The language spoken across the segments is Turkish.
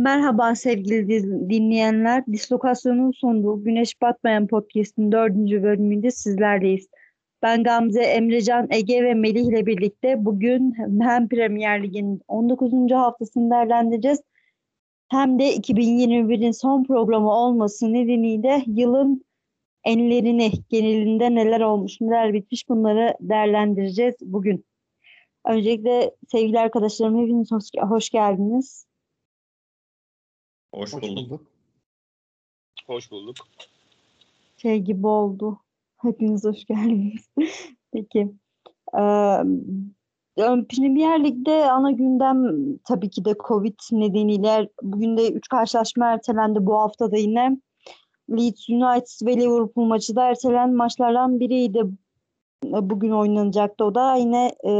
Merhaba sevgili dinleyenler. Dislokasyonun sunduğu Güneş Batmayan Podcast'in dördüncü bölümünde sizlerleyiz. Ben Gamze, Emrecan, Ege ve Melih ile birlikte bugün hem Premier Lig'in 19. haftasını değerlendireceğiz hem de 2021'in son programı olması nedeniyle yılın enlerini genelinde neler olmuş, neler bitmiş bunları değerlendireceğiz bugün. Öncelikle sevgili arkadaşlarım hepiniz hoş, hoş geldiniz. Hoş, bulduk. Hoş bulduk. Şey gibi oldu. Hepiniz hoş geldiniz. Peki. Ee, Premier Lig'de ana gündem tabii ki de Covid nedeniyle bugün de 3 karşılaşma ertelendi bu hafta da yine. Leeds United ve Liverpool maçı da ertelenen maçlardan biriydi. Bugün oynanacaktı o da yine e,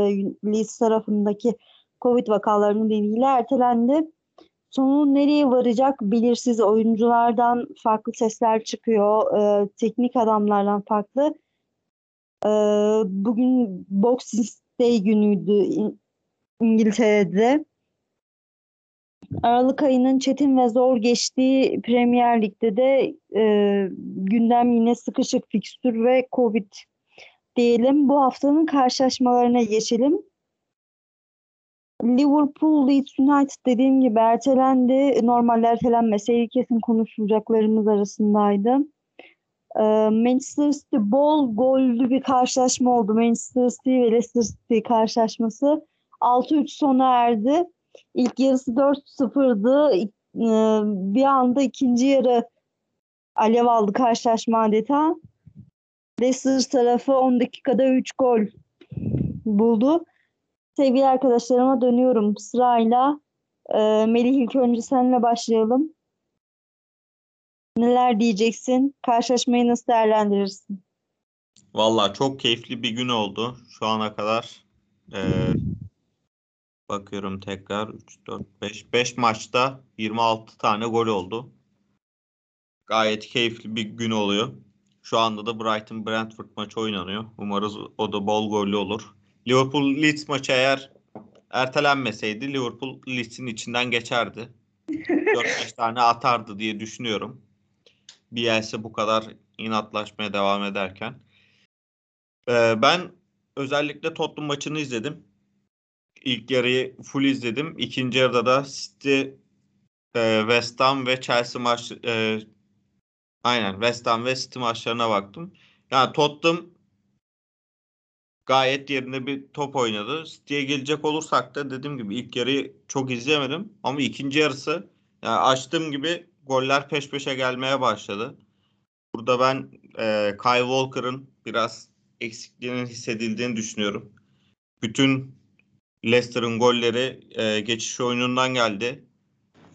Leeds tarafındaki Covid vakalarının nedeniyle ertelendi. Sonu nereye varacak belirsiz oyunculardan farklı sesler çıkıyor. E, teknik adamlardan farklı. E, bugün Boxing Day günüydü İngiltere'de. Aralık ayının çetin ve zor geçtiği Premier Lig'de de e, gündem yine sıkışık fikstür ve Covid diyelim. Bu haftanın karşılaşmalarına geçelim. Liverpool Leeds United dediğim gibi ertelendi. Normalde ertelenmeseydi kesin konuşulacaklarımız arasındaydı. Ee, Manchester City bol gollü bir karşılaşma oldu. Manchester City ve Leicester City karşılaşması 6-3 sona erdi. İlk yarısı 4-0'dı. Ee, bir anda ikinci yarı alev aldı karşılaşma adeta. Leicester tarafı 10 dakikada 3 gol buldu. Sevgili arkadaşlarıma dönüyorum sırayla. Ee, Melih ilk önce seninle başlayalım. Neler diyeceksin? Karşılaşmayı nasıl değerlendirirsin? Valla çok keyifli bir gün oldu şu ana kadar. Ee, bakıyorum tekrar 3, 4, 5. 5 maçta 26 tane gol oldu. Gayet keyifli bir gün oluyor. Şu anda da Brighton Brentford maçı oynanıyor. Umarız o da bol gollü olur. Liverpool Leeds maçı eğer ertelenmeseydi Liverpool Leeds'in içinden geçerdi. 4-5 tane atardı diye düşünüyorum. Bielsa bu kadar inatlaşmaya devam ederken. Ee, ben özellikle Tottenham maçını izledim. İlk yarıyı full izledim. İkinci yarıda da City, e, West Ham ve Chelsea maç e, aynen West Ham ve City maçlarına baktım. Yani Tottenham gayet yerinde bir top oynadı. City'ye gelecek olursak da dediğim gibi ilk yarıyı çok izlemedim. Ama ikinci yarısı yani açtığım gibi goller peş peşe gelmeye başladı. Burada ben e, Kyle Walker'ın biraz eksikliğinin hissedildiğini düşünüyorum. Bütün Leicester'ın golleri e, geçiş oyunundan geldi.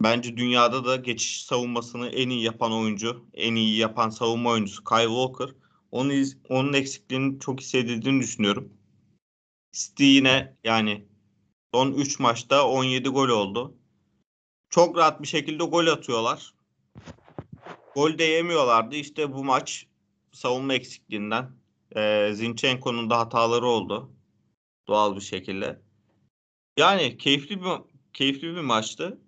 Bence dünyada da geçiş savunmasını en iyi yapan oyuncu, en iyi yapan savunma oyuncusu Kyle Walker. Onun, onun eksikliğinin çok hissedildiğini düşünüyorum. City yine yani son 3 maçta 17 gol oldu. Çok rahat bir şekilde gol atıyorlar. Gol de yemiyorlardı. İşte bu maç savunma eksikliğinden e, Zinchenko'nun da hataları oldu. Doğal bir şekilde. Yani keyifli bir keyifli bir maçtı.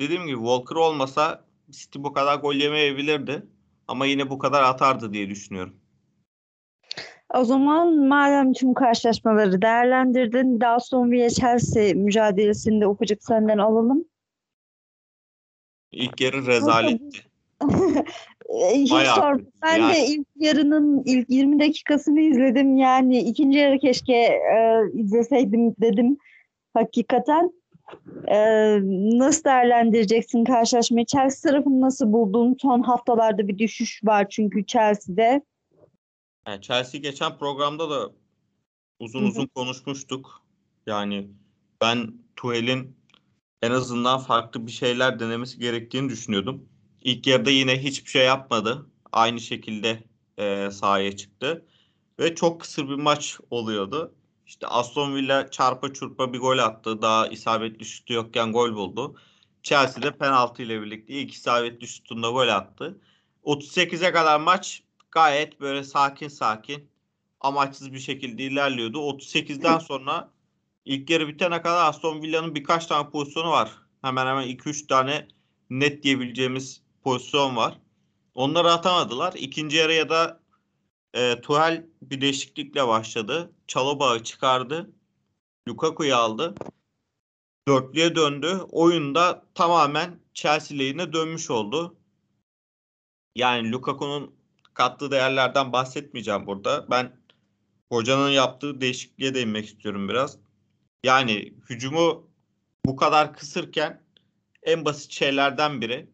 Dediğim gibi Walker olmasa City bu kadar gol yemeyebilirdi. Ama yine bu kadar atardı diye düşünüyorum. O zaman madem tüm karşılaşmaları değerlendirdin, daha sonra Villa Chelsea mücadelesinde ufacık senden alalım. İlk yarı rezaletti. Hiç sor. Ben yani. de ilk yarının ilk 20 dakikasını izledim. Yani ikinci yarı keşke e, izleseydim dedim hakikaten. E, nasıl değerlendireceksin karşılaşmayı? Chelsea tarafını nasıl buldun? Son haftalarda bir düşüş var çünkü Chelsea'de. Yani Chelsea geçen programda da uzun uzun konuşmuştuk. Yani ben Tuhel'in en azından farklı bir şeyler denemesi gerektiğini düşünüyordum. İlk yarıda yine hiçbir şey yapmadı. Aynı şekilde e, sahaya çıktı. Ve çok kısır bir maç oluyordu. İşte Aston Villa çarpa çurpa bir gol attı. Daha isabetli şutu yokken gol buldu. Chelsea de penaltı ile birlikte ilk isabetli şutunda gol attı. 38'e kadar maç gayet böyle sakin sakin amaçsız bir şekilde ilerliyordu. 38'den sonra ilk yarı bitene kadar Aston Villa'nın birkaç tane pozisyonu var. Hemen hemen 2-3 tane net diyebileceğimiz pozisyon var. Onları atamadılar. İkinci yarıya da e, Tuhel bir değişiklikle başladı. Çaloba'yı çıkardı. Lukaku'yu aldı. Dörtlüye döndü. Oyunda tamamen Chelsea lehine dönmüş oldu. Yani Lukaku'nun kattığı değerlerden bahsetmeyeceğim burada. Ben hocanın yaptığı değişikliğe değinmek istiyorum biraz. Yani hücumu bu kadar kısırken en basit şeylerden biri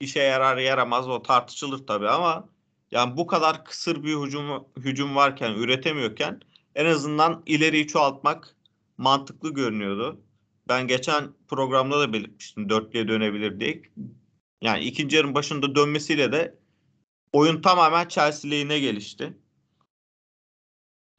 işe yarar yaramaz o tartışılır tabii ama yani bu kadar kısır bir hücum hücum varken üretemiyorken en azından ileriyi çoğaltmak mantıklı görünüyordu. Ben geçen programda da belirtmiştim dörtlüye dönebilir diye. Yani ikinci yarın başında dönmesiyle de oyun tamamen Chelsea lehine gelişti.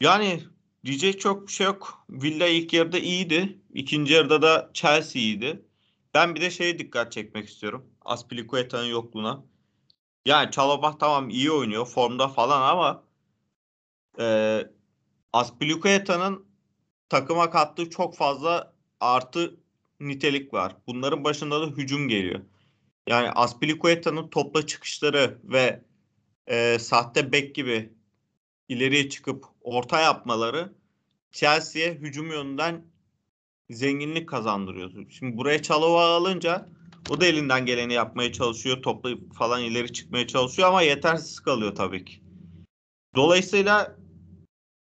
Yani diyecek çok bir şey yok. Villa ilk yarıda iyiydi. İkinci yarıda da Chelsea iyiydi. Ben bir de şeye dikkat çekmek istiyorum. Aspilicueta'nın yokluğuna. Yani Çalobah tamam iyi oynuyor. Formda falan ama e, Aspilicueta'nın takıma kattığı çok fazla artı nitelik var. Bunların başında da hücum geliyor. Yani Aspilicueta'nın topla çıkışları ve e, sahte bek gibi ileriye çıkıp orta yapmaları Chelsea'ye hücum yönünden zenginlik kazandırıyor. Şimdi buraya Çalova alınca o da elinden geleni yapmaya çalışıyor. Toplayıp falan ileri çıkmaya çalışıyor ama yetersiz kalıyor tabii ki. Dolayısıyla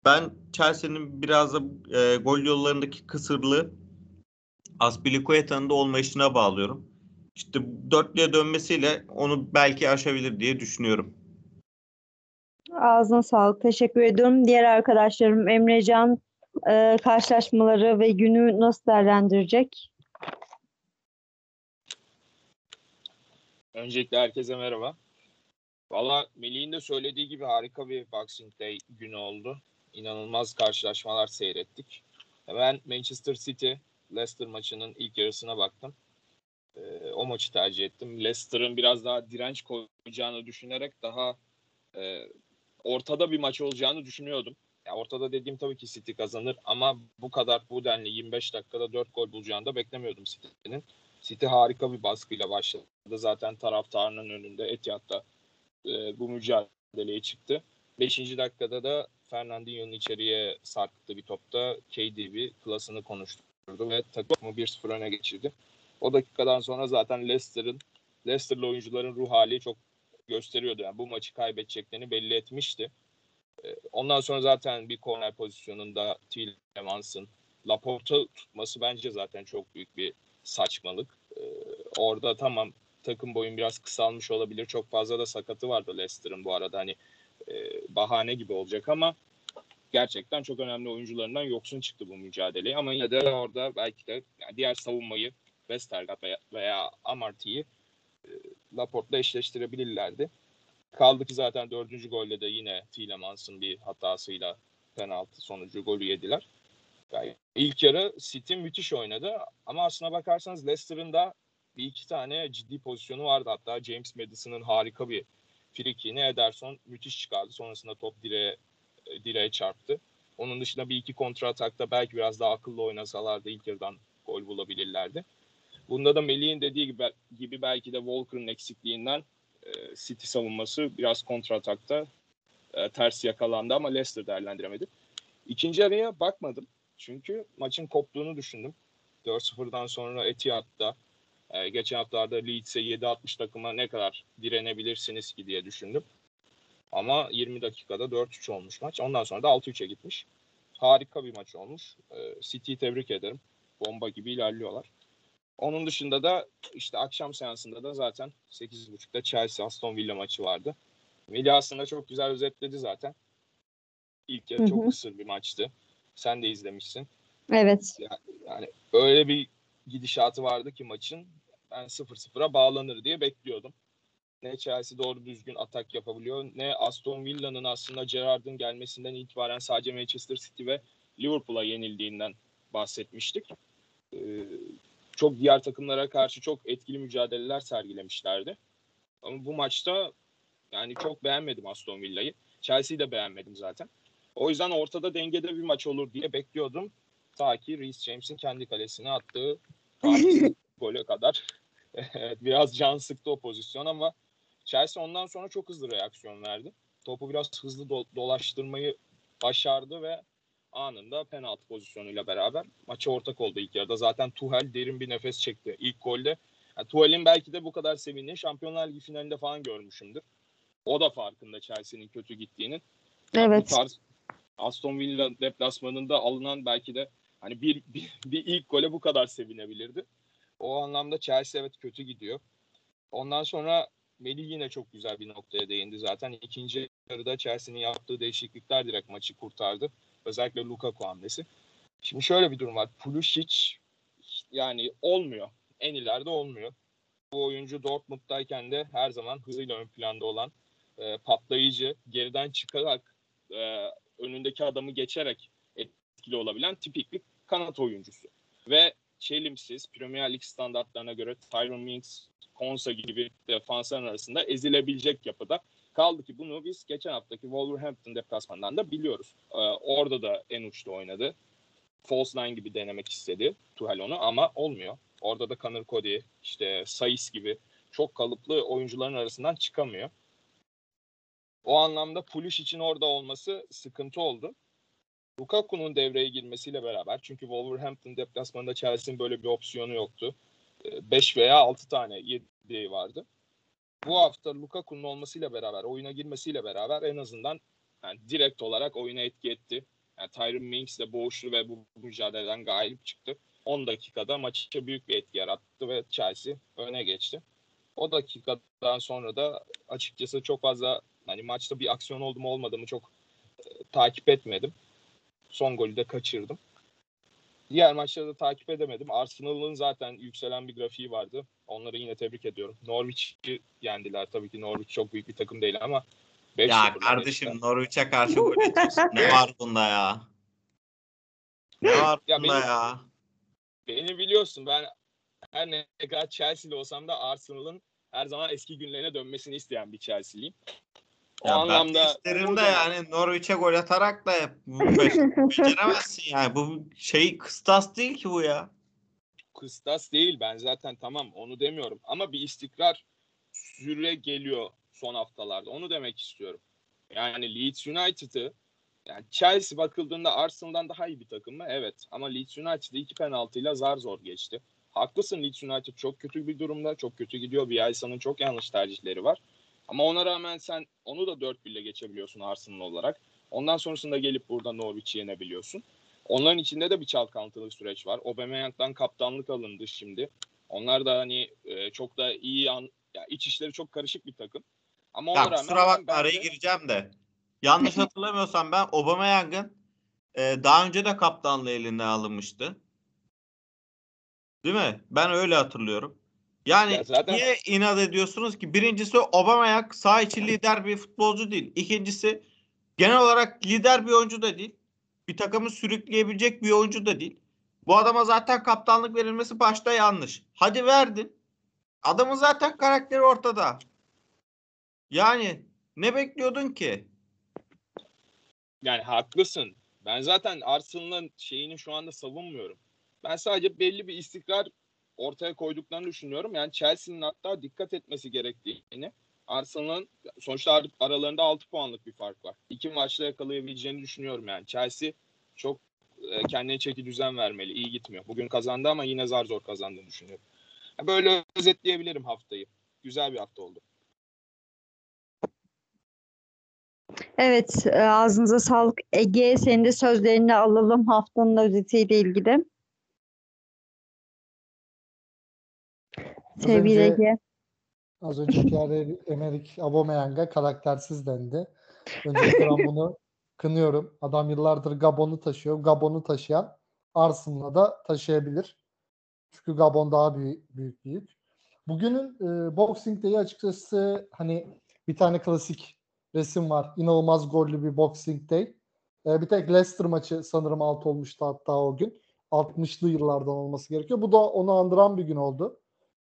ben Chelsea'nin biraz da e, gol yollarındaki kısırlığı Aspilicueta'nın da olmayışına bağlıyorum. İşte dörtlüye dönmesiyle onu belki aşabilir diye düşünüyorum. Ağzına sağlık. Teşekkür ediyorum. Diğer arkadaşlarım Emrecan e, karşılaşmaları ve günü nasıl değerlendirecek? Öncelikle herkese merhaba. Valla Melih'in de söylediği gibi harika bir Boxing Day günü oldu. İnanılmaz karşılaşmalar seyrettik. Ben Manchester City Leicester maçının ilk yarısına baktım. Ee, o maçı tercih ettim. Leicester'ın biraz daha direnç koyacağını düşünerek daha e, ortada bir maç olacağını düşünüyordum. Ya ortada dediğim tabii ki City kazanır ama bu kadar bu denli 25 dakikada 4 gol bulacağını da beklemiyordum City'nin. City harika bir baskıyla başladı. Zaten taraftarının önünde Etihad'da e, bu mücadeleye çıktı. 5. dakikada da Fernandinho'nun içeriye sarktığı bir topta KDB klasını konuşturdu ve takımı 1-0 öne geçirdi. O dakikadan sonra zaten Leicester'ın Leicester'lı oyuncuların ruh hali çok gösteriyordu. Yani bu maçı kaybedeceklerini belli etmişti. E, ondan sonra zaten bir korner pozisyonunda Tillemans'ın Laporta tutması bence zaten çok büyük bir saçmalık. Ee, orada tamam takım boyun biraz kısalmış olabilir. Çok fazla da sakatı vardı Leicester'ın bu arada. Hani e, bahane gibi olacak ama gerçekten çok önemli oyuncularından yoksun çıktı bu mücadeleye. Ama yine de orada belki de yani diğer savunmayı Westergaard veya, veya Amarty'yi Laporte'la eşleştirebilirlerdi. Kaldı ki zaten dördüncü golde de yine Tielemans'ın bir hatasıyla penaltı sonucu golü yediler. Yani ilk yarı City müthiş oynadı ama aslına bakarsanız Leicester'ın da bir iki tane ciddi pozisyonu vardı. Hatta James Madison'ın harika bir frikini Ederson müthiş çıkardı. Sonrasında top direğe, direğe çarptı. Onun dışında bir iki kontra atakta belki biraz daha akıllı oynasalardı ilk yarıdan gol bulabilirlerdi. Bunda da Melih'in dediği gibi, gibi belki de Walker'ın eksikliğinden e, City savunması biraz kontra atakta e, ters yakalandı ama Leicester değerlendiremedi. İkinci yarıya bakmadım. Çünkü maçın koptuğunu düşündüm. 4-0'dan sonra Etihad'da e, geçen haftalarda Leeds'e 7-60 takıma ne kadar direnebilirsiniz ki diye düşündüm. Ama 20 dakikada 4-3 olmuş maç. Ondan sonra da 6-3'e gitmiş. Harika bir maç olmuş. E, City'yi tebrik ederim. Bomba gibi ilerliyorlar. Onun dışında da işte akşam seansında da zaten 8.30'da Chelsea Aston Villa maçı vardı. Melih aslında çok güzel özetledi zaten. İlk yarı çok kısır bir maçtı. Sen de izlemişsin. Evet. Yani, yani öyle bir gidişatı vardı ki maçın ben 0-0'a bağlanır diye bekliyordum. Ne Chelsea doğru düzgün atak yapabiliyor ne Aston Villa'nın aslında Gerrard'ın gelmesinden itibaren sadece Manchester City ve Liverpool'a yenildiğinden bahsetmiştik. Ee, çok diğer takımlara karşı çok etkili mücadeleler sergilemişlerdi. Ama bu maçta yani çok beğenmedim Aston Villa'yı. Chelsea'yi de beğenmedim zaten. O yüzden ortada dengede bir maç olur diye bekliyordum. Ta ki Reece James'in kendi kalesine attığı gole kadar. Biraz can sıktı o pozisyon ama Chelsea ondan sonra çok hızlı reaksiyon verdi. Topu biraz hızlı do- dolaştırmayı başardı ve anında penaltı pozisyonuyla beraber maça ortak oldu ilk yarıda. Zaten Tuchel derin bir nefes çekti ilk golde. Yani Tuchel'in belki de bu kadar sevindiğini Şampiyonlar Ligi finalinde falan görmüşümdür. O da farkında Chelsea'nin kötü gittiğinin. Bu Evet. tarz Aston Villa deplasmanında alınan belki de hani bir, bir, bir ilk gole bu kadar sevinebilirdi. O anlamda Chelsea evet kötü gidiyor. Ondan sonra Melih yine çok güzel bir noktaya değindi zaten. ikinci yarıda Chelsea'nin yaptığı değişiklikler direkt maçı kurtardı. Özellikle Lukaku hamlesi. Şimdi şöyle bir durum var. Pulisic yani olmuyor. En ileride olmuyor. Bu oyuncu Dortmund'dayken de her zaman hızıyla ön planda olan e, patlayıcı, geriden çıkarak e, önündeki adamı geçerek etkili olabilen tipik bir kanat oyuncusu. Ve çelimsiz Premier Lig standartlarına göre Tyron Mings, Konsa gibi defansların arasında ezilebilecek yapıda. Kaldı ki bunu biz geçen haftaki Wolverhampton deplasmanından da biliyoruz. Ee, orada da en uçta oynadı. False line gibi denemek istedi Tuchel onu ama olmuyor. Orada da Connor Cody, işte Sayıs gibi çok kalıplı oyuncuların arasından çıkamıyor. O anlamda Pulish için orada olması sıkıntı oldu. Lukaku'nun devreye girmesiyle beraber çünkü Wolverhampton deplasmanında Chelsea'nin böyle bir opsiyonu yoktu. 5 veya 6 tane yedeği vardı. Bu hafta Lukaku'nun olmasıyla beraber, oyuna girmesiyle beraber en azından yani direkt olarak oyuna etki etti. Yani Tyron Mings de boğuştu ve bu mücadeleden galip çıktı. 10 dakikada maça büyük bir etki yarattı ve Chelsea öne geçti. O dakikadan sonra da açıkçası çok fazla hani maçta bir aksiyon oldu mu olmadı mı çok e, takip etmedim. Son golü de kaçırdım. Diğer maçları da takip edemedim. Arsenal'ın zaten yükselen bir grafiği vardı. Onları yine tebrik ediyorum. Norwich'i yendiler. Tabii ki Norwich çok büyük bir takım değil ama 5-0 Ya kardeşim Norwich'e karşı gol atıyorsun. Ne var bunda ya? Ne var Ya bunda benim- ya? Beni biliyorsun ben her ne kadar Chelsea'li olsam da Arsenal'ın her zaman eski günlerine dönmesini isteyen bir Chelsea'liyim. O Ya ben anlamda isterim de yani Norwich'e gol atarak da beceremezsin yani. Bu şey kıstas değil ki bu ya. kıstas değil. Ben zaten tamam onu demiyorum. Ama bir istikrar süre geliyor son haftalarda. Onu demek istiyorum. Yani Leeds United'ı yani Chelsea bakıldığında Arsenal'dan daha iyi bir takım mı? Evet. Ama Leeds United'ı iki penaltıyla zar zor geçti. Haklısın Leeds United çok kötü bir durumda. Çok kötü gidiyor. Bielsa'nın çok yanlış tercihleri var. Ama ona rağmen sen onu da 4-1 ile geçebiliyorsun Arsenal olarak. Ondan sonrasında gelip burada Norwich'i yenebiliyorsun. Onların içinde de bir çalkantılı süreç var. Aubameyang'dan kaptanlık alındı şimdi. Onlar da hani e, çok da iyi an, ya iç işleri çok karışık bir takım. Ama ona Ya rağmen kusura bakma bence- araya gireceğim de. Yanlış hatırlamıyorsam ben Aubameyang'ın e, daha önce de kaptanlığı elinden alınmıştı. Değil mi? Ben öyle hatırlıyorum. Yani Ya zaten- niye inat ediyorsunuz ki? Birincisi Aubameyang sağ içi lider bir futbolcu değil. İkincisi genel olarak lider bir oyuncu da değil. Bir takımı sürükleyebilecek bir oyuncu da değil. Bu adama zaten kaptanlık verilmesi başta yanlış. Hadi verdin. Adamın zaten karakteri ortada. Yani ne bekliyordun ki? Yani haklısın. Ben zaten Arsenal'ın şeyini şu anda savunmuyorum. Ben sadece belli bir istikrar ortaya koyduklarını düşünüyorum. Yani Chelsea'nin hatta dikkat etmesi gerektiğini. Arsenal'ın sonuçta ar- aralarında 6 puanlık bir fark var. İki maçta yakalayabileceğini düşünüyorum yani. Chelsea çok e, kendine çeki düzen vermeli. İyi gitmiyor. Bugün kazandı ama yine zar zor kazandığını düşünüyorum. Böyle özetleyebilirim haftayı. Güzel bir hafta oldu. Evet, e, ağzınıza sağlık. Ege, senin de sözlerini alalım haftanın özetiyle ilgili. Sevgili önce-. Az önceki Pierre Emerick Aubameyang'a karaktersiz dendi. Öncelikle ben bunu kınıyorum. Adam yıllardır Gabon'u taşıyor. Gabon'u taşıyan Arsenal'la da taşıyabilir. Çünkü Gabon daha büyük büyük. büyük. Bugünün e, Boxing Day'i açıkçası hani bir tane klasik resim var. İnanılmaz gollü bir Boxing Day. E, bir tek Leicester maçı sanırım alt olmuştu hatta o gün. 60'lı yıllardan olması gerekiyor. Bu da onu andıran bir gün oldu.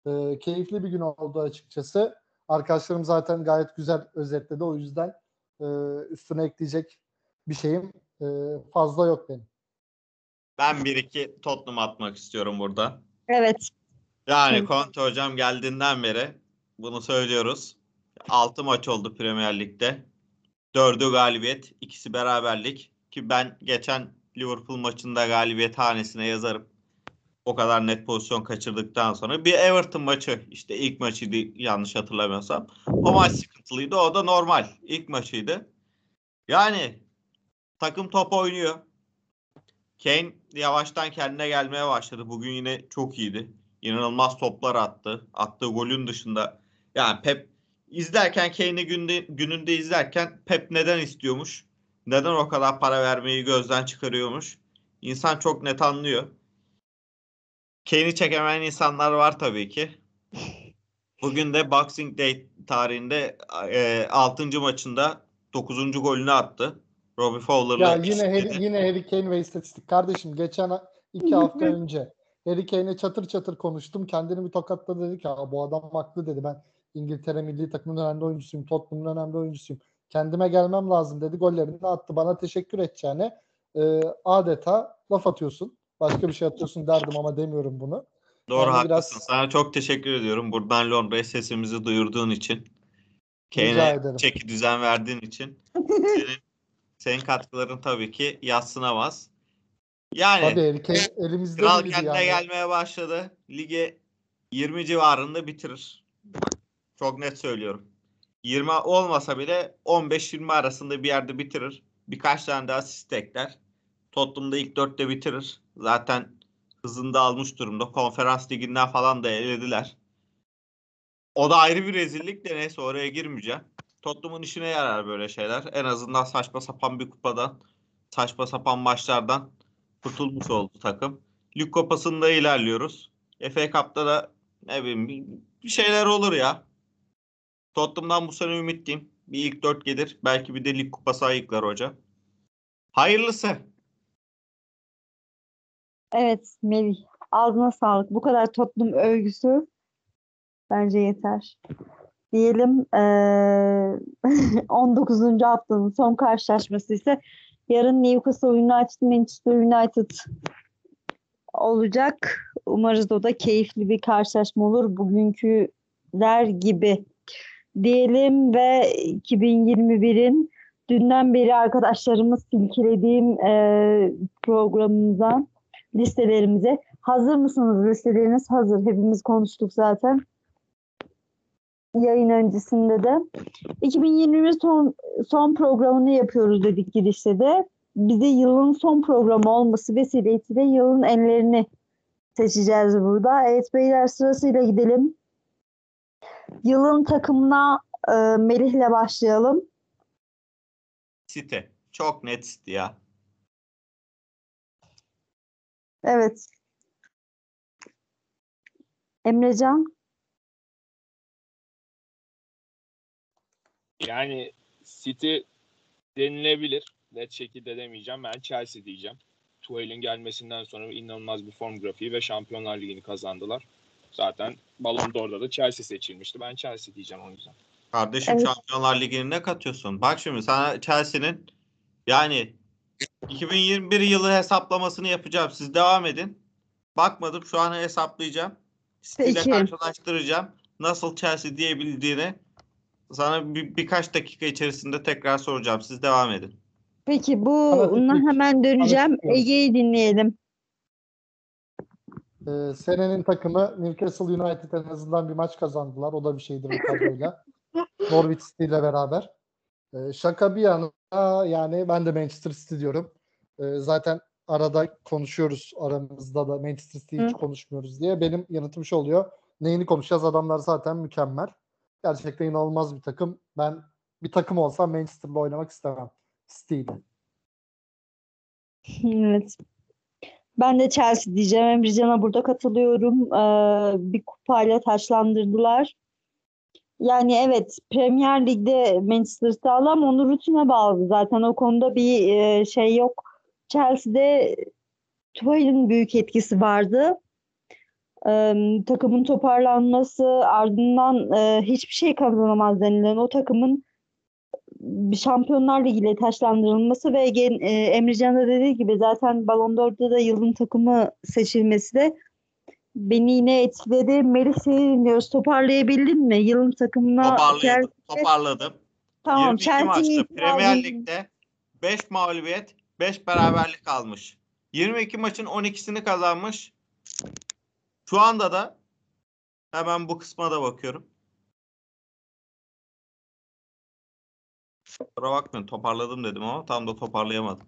E, keyifli bir gün oldu açıkçası. Arkadaşlarım zaten gayet güzel özetledi. O yüzden e, üstüne ekleyecek bir şeyim e, fazla yok benim. Ben bir iki Tottenham atmak istiyorum burada. Evet, Yani. Conte hocam geldiğinden beri bunu söylüyoruz. 6 maç oldu Premier Lig'de. 4'ü galibiyet, ikisi beraberlik. Ki ben geçen Liverpool maçında galibiyet hanesine yazarım. O kadar net pozisyon kaçırdıktan sonra. Bir Everton maçı işte ilk maçıydı yanlış hatırlamıyorsam. O maç sıkıntılıydı. O da normal. ilk maçıydı. Yani takım top oynuyor. Kane yavaştan kendine gelmeye başladı. Bugün yine çok iyiydi. İnanılmaz toplar attı. Attığı golün dışında yani Pep izlerken Kane'i günde, gününde izlerken Pep neden istiyormuş? Neden o kadar para vermeyi gözden çıkarıyormuş? İnsan çok net anlıyor. Kane'i çekemeyen insanlar var tabii ki. Bugün de Boxing Day tarihinde e, 6. maçında 9. golünü attı. Robbie Fowler'la Ya yine. Harry, yine Harry Kane ve istatistik. Kardeşim geçen iki hafta önce Harry Kane'e çatır çatır konuştum. Kendini bir tokatladı dedi ki "Aa, bu adam haklı dedi. Ben İngiltere milli takımının önemli oyuncusuyum. Tottenham'ın önemli oyuncusuyum. Kendime gelmem lazım dedi. Gollerini attı. Bana teşekkür edeceğine e, adeta laf atıyorsun. Başka bir şey atıyorsun derdim ama demiyorum bunu. Doğru Yani haklısın. biraz- Sana çok teşekkür ediyorum. Buradan Londra'ya sesimizi duyurduğun için. Kane'e çeki düzen verdiğin için. Senin, senin katkıların tabii ki yatsınamaz. Yani Tabii Kane elimizde Kral kendine yani. gelmeye başladı. Lige 20 civarında bitirir. Çok net söylüyorum. 20 olmasa bile 15-20 arasında bir yerde bitirir. Birkaç tane daha asist ekler. Tottenham'da ilk dörtte bitirir. Zaten hızında almış durumda. Konferans liginden falan da elediler. O da ayrı bir rezillik de neyse oraya girmeyeceğim. Tottenham'ın işine yarar böyle şeyler. En azından saçma sapan bir kupadan, saçma sapan maçlardan kurtulmuş oldu takım. Lig Kupası'nda ilerliyoruz. FA Cup'ta da ne bileyim bir şeyler olur ya. Tottenham'dan bu sene ümitliyim. Bir ilk dört gelir. Belki bir de Lig Kupası ayıklar hoca. Hayırlısı. Evet Melih. Ağzına sağlık. Bu kadar Tottenham övgüsü bence yeter. Diyelim eee 19. haftanın son karşılaşması ise yarın Newcastle United Manchester United olacak. Umarız o da keyifli bir karşılaşma olur. Bugünküler gibi diyelim ve 2021'in dünden beri arkadaşlarımız silkelediğim eee programımıza listelerimize. Hazır mısınız? Listeleriniz hazır. Hepimiz konuştuk zaten. Yayın öncesinde de. 2021 son, son programını yapıyoruz dedik girişte de. Bize yılın son programı olması vesilesiyle yılın enlerini seçeceğiz burada. Evet beyler sırasıyla gidelim. Yılın takımına e, Melih'le başlayalım. City. Çok net City ya. Evet. Emrecan. Yani City denilebilir. Net şekilde demeyeceğim. Ben Chelsea diyeceğim. Tuchel'in gelmesinden sonra inanılmaz bir form grafiği ve Şampiyonlar Ligi'ni kazandılar. Zaten Ballon d'Or'da da Chelsea seçilmişti. Ben Chelsea diyeceğim o yüzden. Kardeşim Evet. Şampiyonlar Ligi'ne ne katıyorsun? Bak şimdi sana Chelsea'nin yani 2021 yılı hesaplamasını yapacağım. Siz devam edin. Bakmadım şu an hesaplayacağım. Peki. karşılaştıracağım. Nasıl Chelsea diyebildiğini sana bir, birkaç dakika içerisinde tekrar soracağım. Siz devam edin. Peki bununla Analitik. hemen döneceğim. Ege'yi dinleyelim. Ee, senenin takımı Newcastle United en azından bir maç kazandılar. O da bir şeydir bu kadroyla. Norwich City ile beraber. Ee, şaka bir yana yani ben de Manchester City diyorum. Ee, zaten arada konuşuyoruz aramızda da Manchester City'yi hiç Hı. konuşmuyoruz diye. Benim yanıtım şu oluyor. Neyini konuşacağız? Adamlar zaten mükemmel. Gerçekten inanılmaz bir takım. Ben bir takım olsam Manchester'la oynamak istemem. City ile. Evet. Ben de Chelsea diyeceğim. Emrecan'a burada katılıyorum. Ee, bir kupayla taçlandırdılar. Yani evet Premier Lig'de Manchester City ama onu rutine bağlı. Zaten o konuda bir e, şey yok. Chelsea'de Tuchel'in büyük etkisi vardı. Ee, takımın toparlanması ardından e, hiçbir şey kazanamaz denilen o takımın bir Şampiyonlar Ligi ile taşlandırılması ve gen, e, Emrecan da dediği gibi zaten Ballon d'Or'da da yılın takımı seçilmesi de beni yine etkiledi. Melih seni dinliyoruz. Toparlayabildin mi? Yılın takımına. Chelsea- Toparladım. Tamam 22 Chelsea'yi maçta Premier Lig'de 5 mağlubiyet, 5 beraberlik almış. 22 maçın 12'sini kazanmış. Şu anda da hemen bu kısma da bakıyorum. Kusura bakmayın toparladım dedim ama tam da toparlayamadım.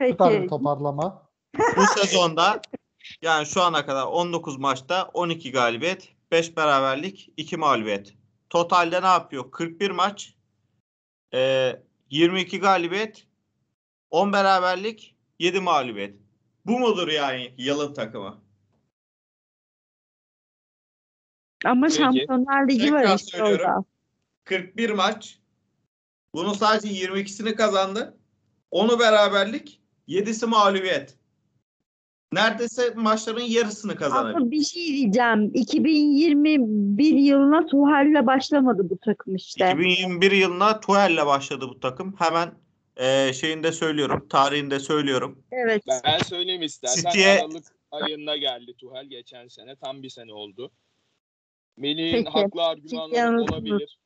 Süper bir Peki. toparlama. Bu sezonda yani şu ana kadar 19 maçta 12 galibiyet, 5 beraberlik, 2 mağlubiyet. Totalde ne yapıyor? 41 maç, eee, 22 galibiyet, 10 beraberlik, 7 mağlubiyet. Bu mudur yani yılın takımı? Ama Peki. Şampiyonlar Ligi var işte orada. 41 maç. Bunun sadece 22'sini kazandı. 10'u beraberlik, 7'si mağlubiyet. Neredeyse maçların yarısını kazanabilir. Ama bir şey diyeceğim. 2021 yılına Tuhal'le başlamadı bu takım işte. 2021 yılına Tuhel'le başladı bu takım. Hemen eee şeyinde söylüyorum, tarihinde söylüyorum. Evet. Ben söyleyeyim istersen. City'ye- Aralık ayında geldi Tuhel geçen sene. Tam bir sene oldu. Melih'in haklı argümanları olabilir.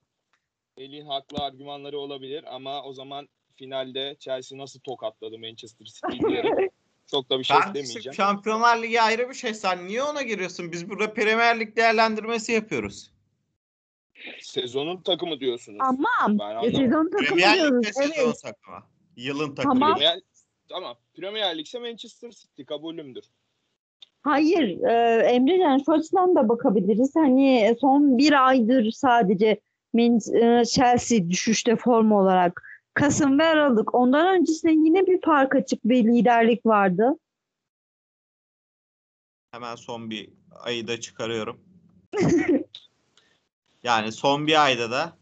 Melih'in haklı argümanları olabilir ama o zaman finalde Chelsea nasıl tokatladı Manchester City diyerek çok da bir şey Ben demeyeceğim. Şampiyonlar Ligi ayrı bir şey. Sen niye ona giriyorsun? Biz burada Premier Lig değerlendirmesi yapıyoruz. Sezonun takımı diyorsunuz. Ama Ben anlamadım. sezon takımı Premier diyoruz. Lig'de sezon Evet. takımı. Yılın takımı. Tamam. Premier, tamam. Premier Lig ise Manchester City kabulümdür. Hayır, e, Emrecan şu açıdan da bakabiliriz. Hani son bir aydır sadece Men- e, Chelsea düşüşte form olarak. Kasım ve Aralık. Ondan öncesinde yine bir fark açık bir liderlik vardı. Hemen son bir ayı da çıkarıyorum. yani son bir ayda da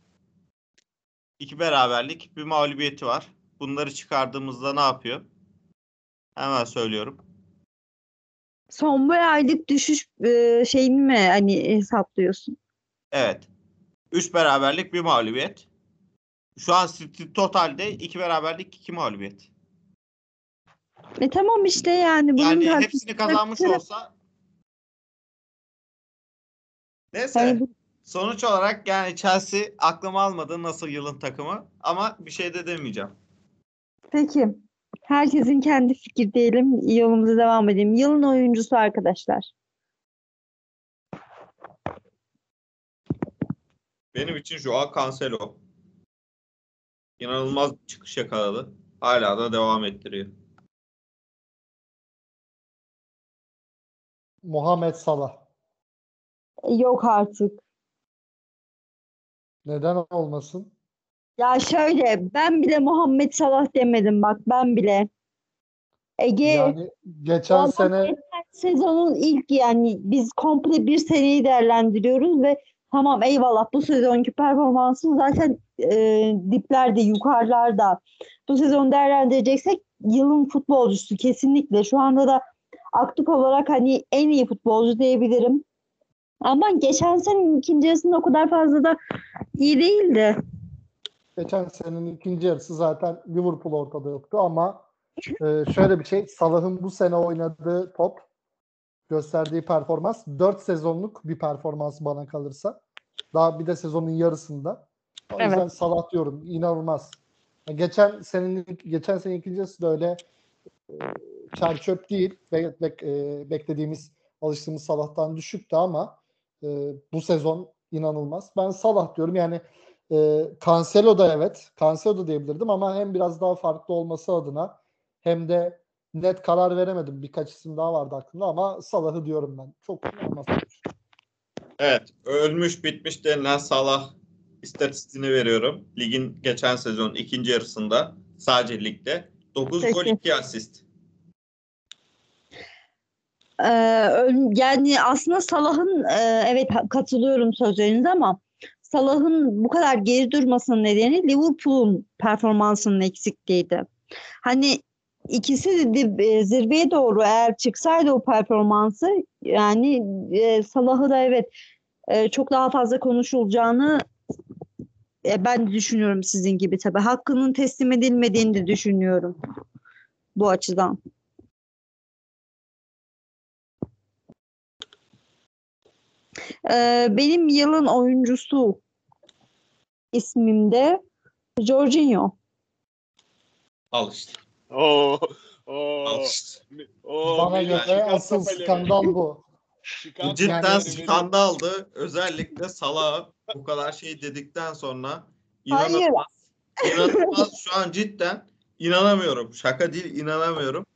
iki beraberlik bir mağlubiyeti var. Bunları çıkardığımızda ne yapıyor? Hemen söylüyorum. Son bir aylık düşüş e, şeyini mi hani hesaplıyorsun? Evet. 3 beraberlik bir mağlubiyet. Şu an totalde 2 beraberlik 2 mağlubiyet. E tamam işte yani bunun Yani hepsini kazanmış olsa Neyse. Bu- Sonuç olarak yani Chelsea aklıma almadı nasıl yılın takımı ama bir şey de demeyeceğim. Peki. Herkesin kendi fikir diyelim. Yolumuza devam edelim. Yılın oyuncusu arkadaşlar. Benim için Joao Cancelo. İnanılmaz bir çıkış yakaladı. Hala da devam ettiriyor. Muhammed Salah. Yok artık. Neden olmasın? Ya şöyle ben bile Muhammed Salah demedim bak ben bile. Ege Yani geçen Vallahi sene geçen sezonun ilk yani biz komple bir seneyi değerlendiriyoruz ve tamam eyvallah bu sezonki performansı zaten e, diplerde yukarılarda. Bu sezon değerlendireceksek yılın futbolcusu kesinlikle. Şu anda da aktif olarak hani en iyi futbolcu diyebilirim. Ama geçen senenin ikinci yarısında o kadar fazla da iyi değildi. geçen senenin ikinci yarısı zaten Liverpool ortada yoktu ama e, şöyle bir şey Salah'ın bu sene oynadığı top gösterdiği performans 4 sezonluk bir performans bana kalırsa. Daha bir de sezonun yarısında. O Evet. yüzden Salah diyorum inanılmaz. Geçen senenin geçen sene ikinci yarısı da öyle e, çer çöp değil. Be- bek- e, beklediğimiz alıştığımız Salah'tan düşüktü ama e, bu sezon inanılmaz. Ben Salah diyorum yani e, Cancelo da evet. Cancelo da diyebilirdim ama hem biraz daha farklı olması adına hem de net karar veremedim. Birkaç isim daha vardı aklımda ama Salah'ı diyorum ben. Çok inanılmaz. Evet. Ölmüş bitmiş denilen Salah istatistiğini veriyorum. Ligin geçen sezon ikinci yarısında sadece ligde 9 Peki. gol 2 asist. Ee, yani aslında Salah'ın e, evet katılıyorum sözlerinize ama Salah'ın bu kadar geri durmasının nedeni Liverpool'un performansının eksikliğiydi. Hani ikisi de e, zirveye doğru eğer çıksaydı o performansı yani e, Salah'ı da evet çok daha fazla konuşulacağını e, ben düşünüyorum sizin gibi tabii. Hakkının teslim edilmediğini de düşünüyorum bu açıdan. Ee, benim yılın oyuncusu ismimde Jorginho. Al işte. Oo, oo, Al işte. oo, Bana göre asıl skandal bu. Çıkar Bu cidden skandaldı. Özellikle Salah bu kadar şey dedikten sonra inanılmaz. İnanılmaz şu an cidden inanamıyorum. Şaka değil inanamıyorum.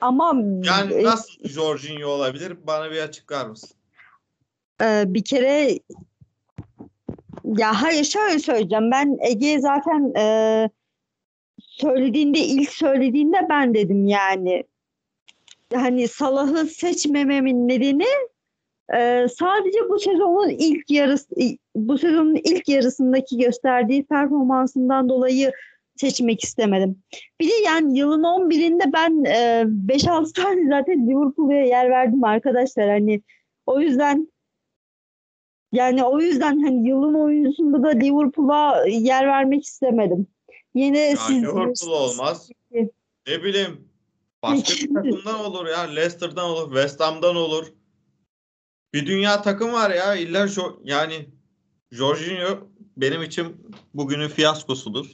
Ama Yani e, nasıl Jorginho olabilir? Bana bir açıklar mısın? E, bir kere ya hayır şöyle söyleyeceğim. Ben Ege zaten e, söylediğinde ilk söylediğinde ben dedim yani hani Salah'ı seçmememin nedeni e, sadece bu sezonun ilk yarısı bu sezonun ilk yarısındaki gösterdiği performansından dolayı seçmek istemedim. Bir de yani yılın 11'inde ben e, 5-6 tane zaten Liverpool'a yer verdim arkadaşlar. Hani o yüzden yani o yüzden hani yılın oyuncusunda da Liverpool'a yer vermek istemedim. Yine Ya siz Liverpool olmaz. Peki. Ne bileyim. Başka bir takımdan olur ya. Leicester'dan olur. West Ham'dan olur. Bir dünya takım var ya. İlla Jo- yani Jorginho benim için bugünün fiyaskosudur.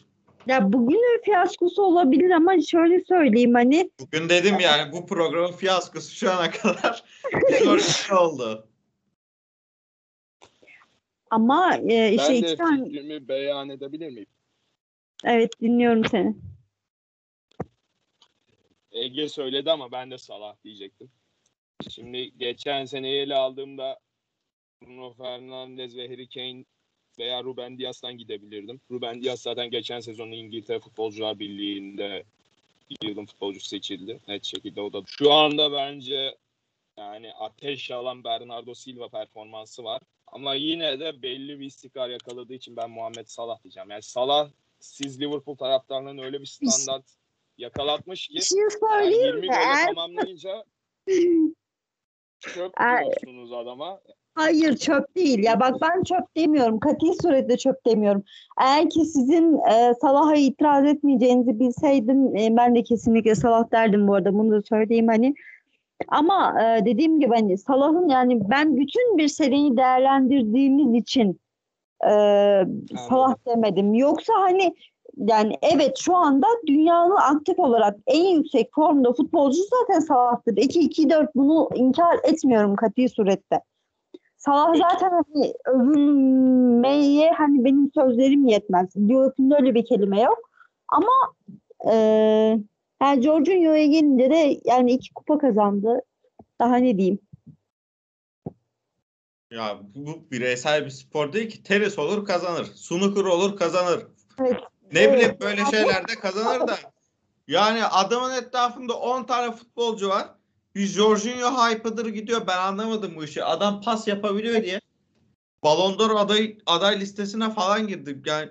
Ya bugünün fiyaskosu olabilir ama şöyle söyleyeyim hani Bugün dedim yani bu programın fiyaskosu şu ana kadar Jorginho oldu. Ama e, işte Ben de tane fikrimi beyan edebilir miyim? evet dinliyorum seni. Ege söyledi ama ben de Salah diyecektim. Şimdi geçen seneyi ele aldığımda Bruno Fernandes ve Harry Kane veya Ruben Dias'tan gidebilirdim. Ruben Dias zaten geçen sezon İngiltere Futbolcular Birliği'nde yılın futbolcusu seçildi. Net şekilde o da. Şu anda bence yani ateş alan Bernardo Silva performansı var. Ama yine de belli bir istikrar yakaladığı için ben Muhammed Salah diyeceğim. Yani Salah siz Liverpool taraftarlarının öyle bir standart yakalatmış ki şey yani söyleyeyim 20 mi? golle Eğer- tamamlayınca çöp Eğer- diyorsunuz adama. Hayır çöp değil. Ya bak ben çöp demiyorum. Kati suretle çöp demiyorum. Eğer ki sizin e, Salah'a itiraz etmeyeceğinizi bilseydim e, ben de kesinlikle Salah derdim bu arada. Bunu da söyleyeyim hani. Ama e, dediğim gibi hani Salah'ın yani ben bütün bir seneyi değerlendirdiğimiz için e, Salah demedim. Yoksa hani yani evet şu anda dünyanın aktif olarak en yüksek formda futbolcusu zaten Salah'tır. 2-2-4 bunu inkar etmiyorum kat'i surette. Salah zaten hani övülmeye hani benim sözlerim yetmez. Liverpool'da öyle bir kelime yok. Ama e, yani Jorginho'ya gelince de yani iki kupa kazandı. Daha ne diyeyim? Ya bu bireysel bir spor değil ki. Tenis olur kazanır. Snooker olur kazanır. Evet. Ne Evet. bileyim böyle şeylerde kazanır da. Yani adamın etrafında 10 tane futbolcu var. Bir Jorginho hype'ıdır gidiyor. Ben anlamadım bu işi. Adam pas yapabiliyor diye. Ballon d'Or aday, aday listesine falan girdi. Yani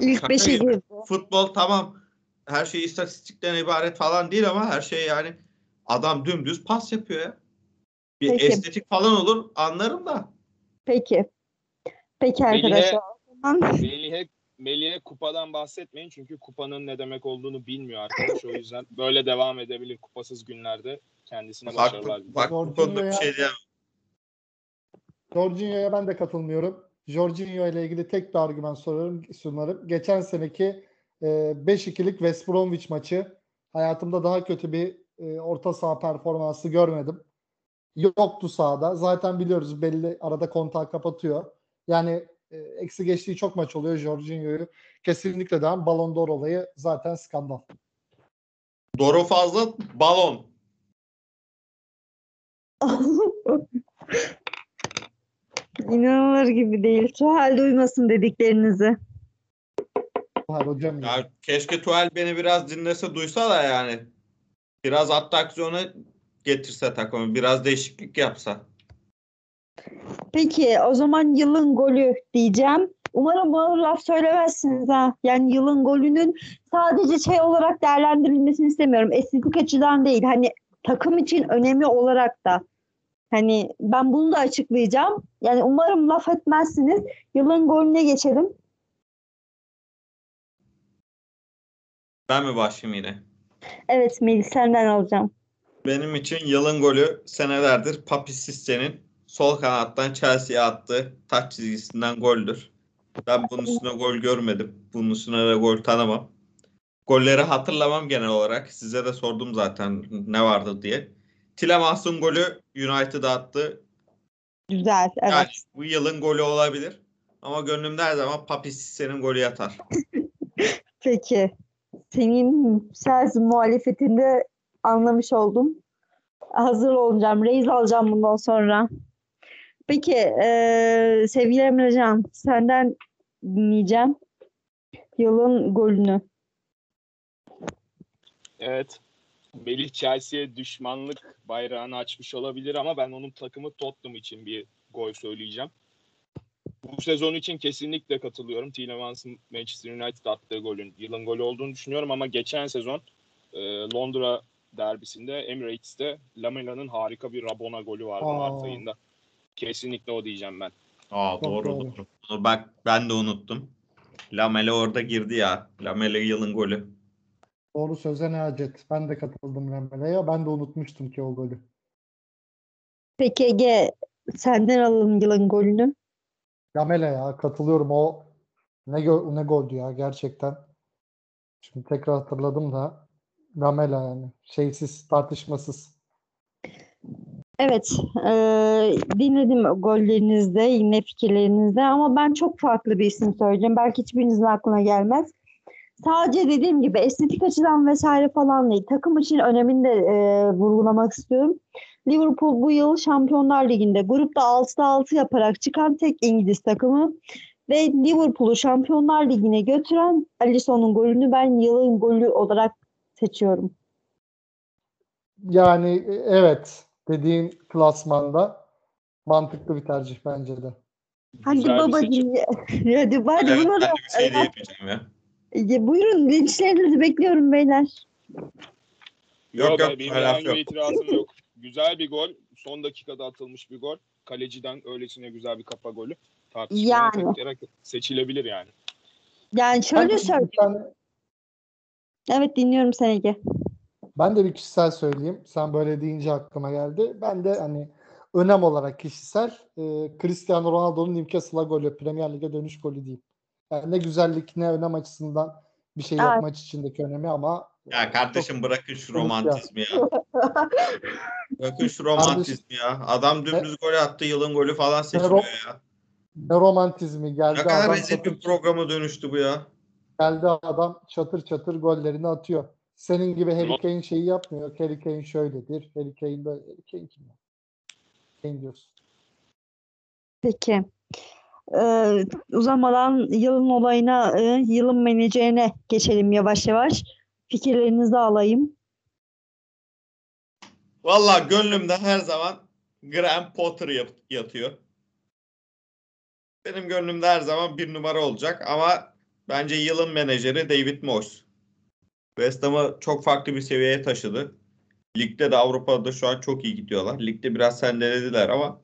İlk beşe girdi. futbol tamam her şey istatistikten ibaret falan değil ama her şey yani adam dümdüz pas yapıyor ya. Bir Peki. estetik falan olur anlarım da. Peki. Peki arkadaşlar. O zaman Melih'e Melih'e kupadan bahsetmeyin çünkü kupanın ne demek olduğunu bilmiyor arkadaş. O yüzden böyle devam edebilir kupasız günlerde. Kendisine başarılar Bak, diliyorum. bak bu konuda bir şey diyemem. Jorginho'ya ben de katılmıyorum. Jorginho ile ilgili tek bir argüman sorarım, sunarım. Geçen seneki e, 5-2'lik West Bromwich maçı hayatımda daha kötü bir e, orta saha performansı görmedim. Yoktu sahada. Zaten biliyoruz belli arada kontağı kapatıyor. Yani e, eksi geçtiği çok maç oluyor Jorginho'yu. Kesinlikle devam. Ballon d'Or olayı zaten skandal. Doru fazla balon. İnanılır gibi değil. Suhal duymasın dediklerinizi. Hayır hocam. ya. Ya keşke Tuval beni biraz dinlese duysa da yani. Biraz atraksiyona getirse takımı. Biraz değişiklik yapsa. Peki o zaman yılın golü diyeceğim. Umarım bana laf söylemezsiniz ha. Yani yılın golünün sadece şey olarak değerlendirilmesini istemiyorum. Estetik açıdan değil. Hani takım için önemi olarak da. Hani ben bunu da açıklayacağım. Yani umarım laf etmezsiniz. Yılın golüne geçelim. Ben mi başlayayım yine? Evet Melih senden alacağım. Benim için yılın golü senelerdir Papi Sisse'nin sol kanattan Chelsea'ye attı. Taç çizgisinden goldür. Ben bunun üstüne gol görmedim. Bunun üstüne de gol tanımam. Golleri hatırlamam genel olarak. Size de sordum zaten ne vardı diye. Tillemans'ın golü United'a attı. Güzel. Evet. Yani bu yılın golü olabilir. Ama gönlümde her zaman Papi Cisse'nin golü yatar. Peki. Senin Chelsea muhalefetinde anlamış oldum. Hazır olacağım. Reis alacağım bundan sonra. Peki. eee sevgili Emrecan senden dinleyeceğim. Yılın golünü. Evet. Melih Chelsea'ye düşmanlık bayrağını açmış olabilir ama ben onun takımı Tottenham için bir gol söyleyeceğim. Bu sezon için kesinlikle katılıyorum. Tielemans'ın Manchester United attığı golün yılın golü olduğunu düşünüyorum ama geçen sezon e, Londra derbisinde Emirates'te Lamela'nın harika bir Rabona golü vardı Aa. Mart ayında. Kesinlikle o diyeceğim ben. Aa Çok doğru doğru. doğru. Bunu bak ben de unuttum. Lamele orada girdi ya. Lamele yılın golü. Doğru söze ne acet. Ben de katıldım Remele'ye. Ben de unutmuştum ki o golü. Peki Ege senden alalım yılın golünü. Lamela ya katılıyorum o ne gö- ne goldü ya gerçekten. Şimdi tekrar hatırladım da Lamela yani şeysiz tartışmasız. Evet, eee, dinledim gollerinizde, yine fikirlerinizde ama ben çok farklı bir isim söyleyeceğim. Belki hiçbirinizin aklına gelmez. Sadece dediğim gibi estetik açıdan vesaire falan değil. Takım için önemini de eee, vurgulamak istiyorum. Liverpool bu yıl Şampiyonlar Ligi'nde grupta 6'da 6 yaparak çıkan tek İngiliz takımı ve Liverpool'u Şampiyonlar Ligi'ne götüren Alisson'un golünü ben yılın golü olarak seçiyorum. Yani evet dediğin klasmanda mantıklı bir tercih bence de. Hadi Güzel babacığım, seçim. hadi, hadi Evet, bunu ben da şey ya. Buyurun linçlerinizi bekliyorum beyler. Yok Yok, yok benim herhangi bir itirazım yok. Güzel bir gol. Son dakikada atılmış bir gol. Kaleciden öylesine güzel bir kafa golü. Tartışmaya Yani. gerek yok. seçilebilir yani. Yani şöyle söyleyeyim. Evet dinliyorum seni Ege. ben de bir kişisel söyleyeyim. Sen böyle deyince aklıma geldi. Ben de hani önem olarak kişisel e, Cristiano Ronaldo'nun Newcastle'a golü Premier Lig'e dönüş golü diyeyim. Yani ne güzellik ne önem açısından bir şey yok Evet. maç içindeki önemi ama Ya kardeşim bırakın şu romantizmi ya. Bırakın şu romantizmi ya. Adam dümdüz gol attı yılın golü falan seçiliyor ya. ne romantizmi geldi Ne kadar adam rezil çatır, bir programa dönüştü bu ya. geldi adam çatır çatır gollerini atıyor. Senin gibi Harry Kane şeyi yapmıyor. Harry Kane şöyledir. Harry Kane böyle. Harry Kane kim? Kane diyorsun. Peki. Ee, uzamadan yılın olayına, e, yılın menajerine geçelim yavaş yavaş. Fikirlerinizi alayım. Valla gönlümde her zaman Graham Potter yatıyor. Benim gönlümde her zaman bir numara olacak ama bence yılın menajeri David Moyes. West Ham'ı çok farklı bir seviyeye taşıdı. Ligde de Avrupa'da şu an çok iyi gidiyorlar. Ligde biraz sendelediler ama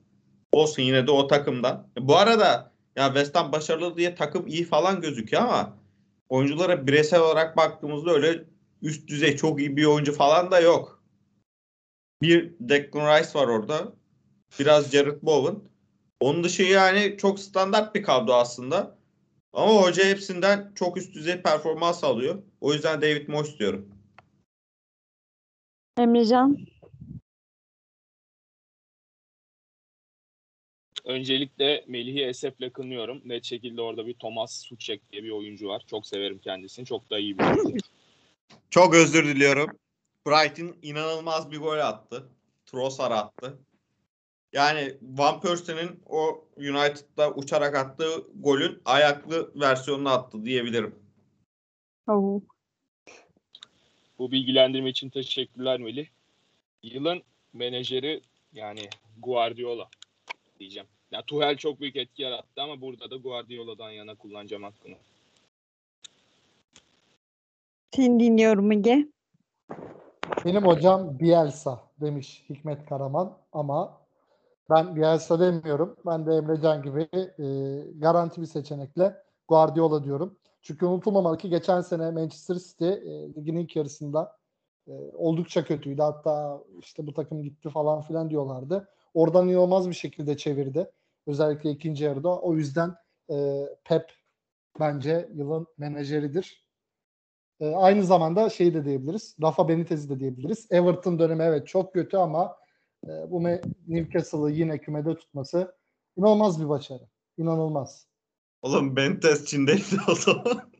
olsun yine de o takımdan. Bu arada ya West Ham başarılı diye takım iyi falan gözüküyor ama oyunculara bireysel olarak baktığımızda öyle üst düzey çok iyi bir oyuncu falan da yok. Bir Declan Rice var orada. Biraz Jared Bowen. Onun dışı yani çok standart bir kadro aslında. Ama hoca hepsinden çok üst düzey performans alıyor. O yüzden David Moyes diyorum. Emrecan. Öncelikle Melih'i esefle kınıyorum. Net şekilde orada bir Thomas Suchek diye bir oyuncu var. Çok severim kendisini. Çok da iyi bir oyuncu. Çok özür diliyorum. Brighton inanılmaz bir gol attı. Trossard attı. Yani Van Persie'nin o United'da uçarak attığı golün ayaklı versiyonunu attı diyebilirim. Oo. Bu bilgilendirme için teşekkürler Melih. Yılın menajeri yani Guardiola diyeceğim. Ya Tuchel çok büyük etki yarattı ama burada da Guardiola'dan yana kullanacağım hakkını. Seni dinliyorum Ege. Benim hocam Bielsa demiş Hikmet Karaman ama ben Bielsa demiyorum. Ben de Emrecan gibi e, garanti bir seçenekle Guardiola diyorum. Çünkü unutulmamalı ki geçen sene Manchester City e, ligin ilk yarısında e, oldukça kötüydü. Hatta işte bu takım gitti falan filan diyorlardı. oradan inanılmaz bir şekilde çevirdi. Özellikle ikinci yarıda. O yüzden e, Pep bence yılın menajeridir. E, aynı zamanda şey de diyebiliriz. Rafa Benitez'i de diyebiliriz. Everton dönemi evet çok kötü ama e, bu Newcastle'ı yine kümede tutması inanılmaz bir başarı. İnanılmaz. Oğlum Bentes Çin'deydi o zaman.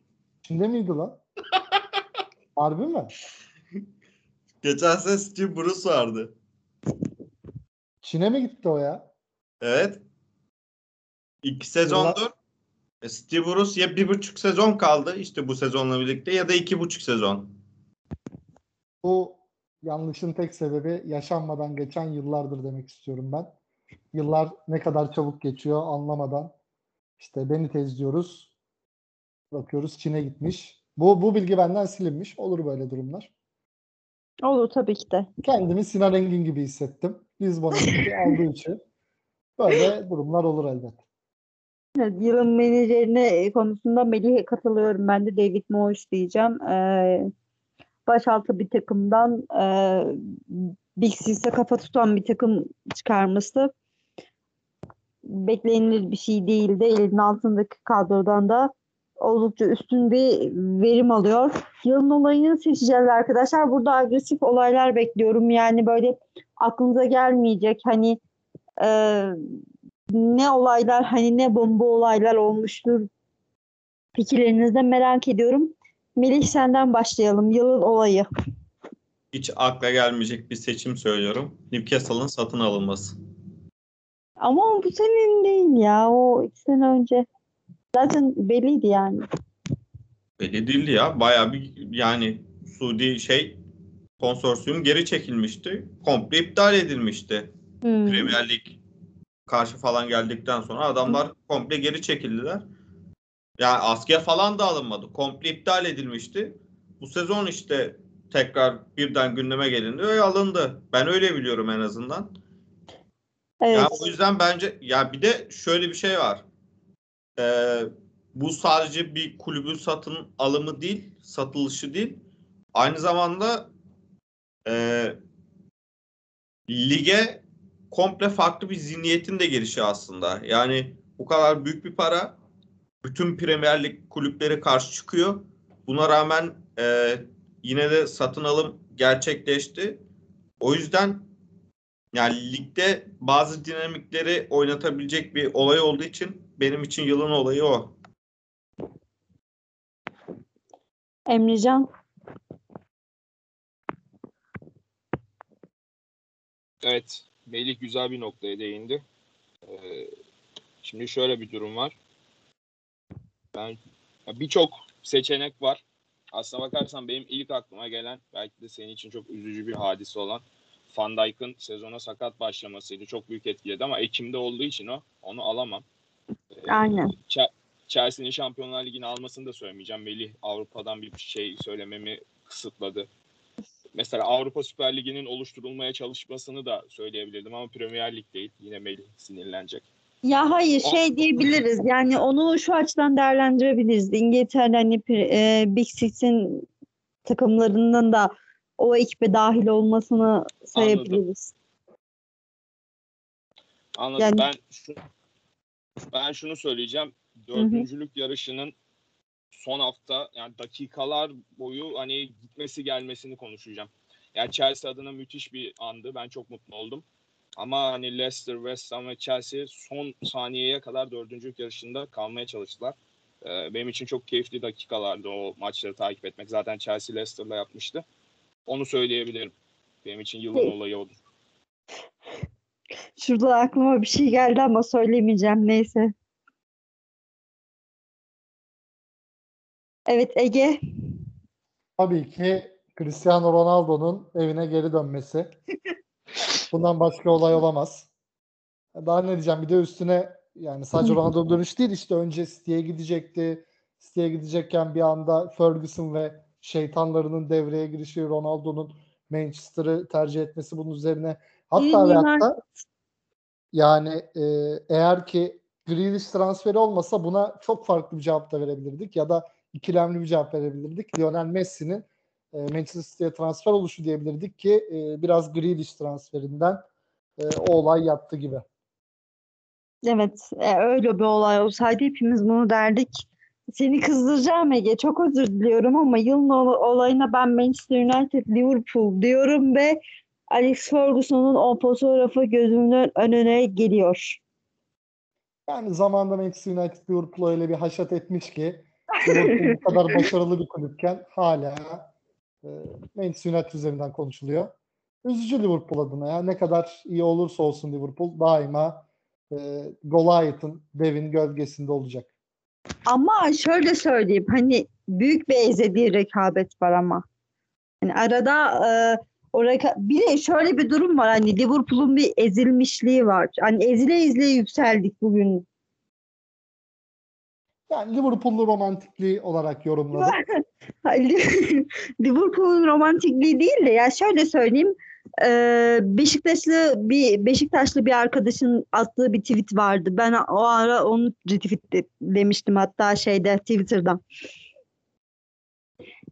Çin'de miydi lan? Harbi mi? Geçen sene Steve Bruce vardı. Çin'e mi gitti o ya? Evet. İki sezondur. E, Steve Bruce ya bir buçuk sezon kaldı işte bu sezonla birlikte ya da iki buçuk sezon. Bu yanlışın tek sebebi yaşanmadan geçen yıllardır demek istiyorum ben. Yıllar ne kadar çabuk geçiyor anlamadan. İşte Benitez diyoruz. Bakıyoruz Çin'e gitmiş. Bu, bu bilgi benden silinmiş. Olur böyle durumlar. Olur tabii ki de. Kendimi Sinan Engin gibi hissettim. Lizbon'a gitti aldığı için. Böyle durumlar olur elbet. Evet, yılın menajerine konusunda Melih'e katılıyorum. Ben de David Moyes diyeceğim. Ee, başaltı bir takımdan e, Big Six'e kafa tutan bir takım çıkarması beklenilir bir şey değildi. Elinin altındaki kadrodan da oldukça üstün bir verim alıyor. Yılın olayını seçeceğiz arkadaşlar. Burada agresif olaylar bekliyorum. Yani böyle aklınıza gelmeyecek hani e, ne olaylar hani ne bomba olaylar olmuştur fikirlerinizi de merak ediyorum. Melih senden başlayalım. Yılın olayı. Hiç akla gelmeyecek bir seçim söylüyorum. Newcastle'ın satın alınması. Ama bu senin değil ya. O iki sene önce. Zaten belliydi yani. Belli değildi ya. Bayağı bir yani Suudi şey konsorsiyum geri çekilmişti. Komple iptal edilmişti. Hmm. Premier Lig karşı falan geldikten sonra adamlar komple geri çekildiler. Yani asker falan da alınmadı. Komple iptal edilmişti. Bu sezon işte tekrar birden gündeme gelindi ve alındı. Ben öyle biliyorum en azından. Evet. Ya o yüzden bence ya bir de şöyle bir şey var. Ee, bu sadece bir kulübün satın alımı değil, satılışı değil. Aynı zamanda e, lige komple farklı bir zihniyetin de gelişi aslında. Yani bu kadar büyük bir para bütün Premier Lig kulüpleri karşı çıkıyor. Buna rağmen e, yine de satın alım gerçekleşti. O yüzden yani ligde bazı dinamikleri oynatabilecek bir olay olduğu için benim için yılın olayı o. Emrecan. Evet, Melih güzel bir noktaya değindi. Ee, şimdi şöyle bir durum var. Ben birçok seçenek var. Aslına bakarsan benim ilk aklıma gelen belki de senin için çok üzücü bir hadise olan Van Dijk'ın sezona sakat başlamasıydı. Çok büyük etkiledi ama Ekim'de olduğu için o onu alamam. Ee, Aynen. Ch- Chelsea'nin Şampiyonlar Ligi'ni almasını da söylemeyeceğim. Melih Avrupa'dan bir şey söylememi kısıtladı. Mesela Avrupa Süper Ligi'nin oluşturulmaya çalışmasını da söyleyebilirdim ama Premier Lig değil. Yine Melih sinirlenecek. Ya hayır şey diyebiliriz yani onu şu açıdan değerlendirebiliriz. İngiltere'de hani e, Big Six'in takımlarının da o ekibe dahil olmasını sayabiliriz. Anladım. Yani- Ben şu, ben şunu söyleyeceğim. Dördüncülük yarışının son hafta yani dakikalar boyu hani gitmesi gelmesini konuşacağım. Yani Chelsea adına müthiş bir andı. Ben çok mutlu oldum. Ama hani Leicester, West Ham ve Chelsea son saniyeye kadar dördüncülük yarışında kalmaya çalıştılar. Ee, benim için çok keyifli dakikalardı o maçları takip etmek. Zaten Chelsea Leicester'la yapmıştı. Onu söyleyebilirim. Benim için yılın olayı odur. Şurada aklıma bir şey geldi ama söylemeyeceğim neyse. Evet Ege. Tabii ki Cristiano Ronaldo'nun evine geri dönmesi. Bundan başka olay olamaz. Daha ne diyeceğim? Bir de üstüne yani sadece Ronaldo dönüş değil işte önce City'ye gidecekti. City'ye gidecekken bir anda Ferguson ve şeytanlarının devreye girişi Ronaldo'nun Manchester'ı tercih etmesi bunun üzerine hatta ve hatta yani e, eğer ki Grealish transferi olmasa buna çok farklı bir cevap da verebilirdik ya da ikilemli bir cevap verebilirdik. Lionel Messi'nin e, Manchester City'ye transfer oluşu diyebilirdik ki e, biraz Grealish transferinden e, o olay yattı gibi. Evet, e, öyle bir olay olsaydı hepimiz bunu derdik. Seni kızdıracağım Ege. Çok özür diliyorum ama yılın ol- olayına ben Manchester United Liverpool diyorum ve Alex Ferguson'un o fotoğrafı gözümün önüne geliyor. Yani zamanında Manchester United Liverpool'u öyle bir haşat etmiş ki bu kadar başarılı bir kulüpken hala e, Manchester United üzerinden konuşuluyor. Üzücü Liverpool adına ya. Ne kadar iyi olursa olsun Liverpool daima e, Goliath'ın devin gölgesinde olacak. Ama şöyle söyleyeyim hani büyük bir ezeli rekabet var ama. Yani arada e, o reka- bir de şöyle bir durum var hani Liverpool'un bir ezilmişliği var. Hani ezile ezile yükseldik bugün. Yani Liverpool'lu romantikliği olarak yorumladım. Liverpool'un romantikliği değil de ya şöyle söyleyeyim e, Beşiktaşlı bir Beşiktaşlı bir arkadaşın attığı bir tweet vardı. Ben o ara onu retweet demiştim hatta şeyde Twitter'da.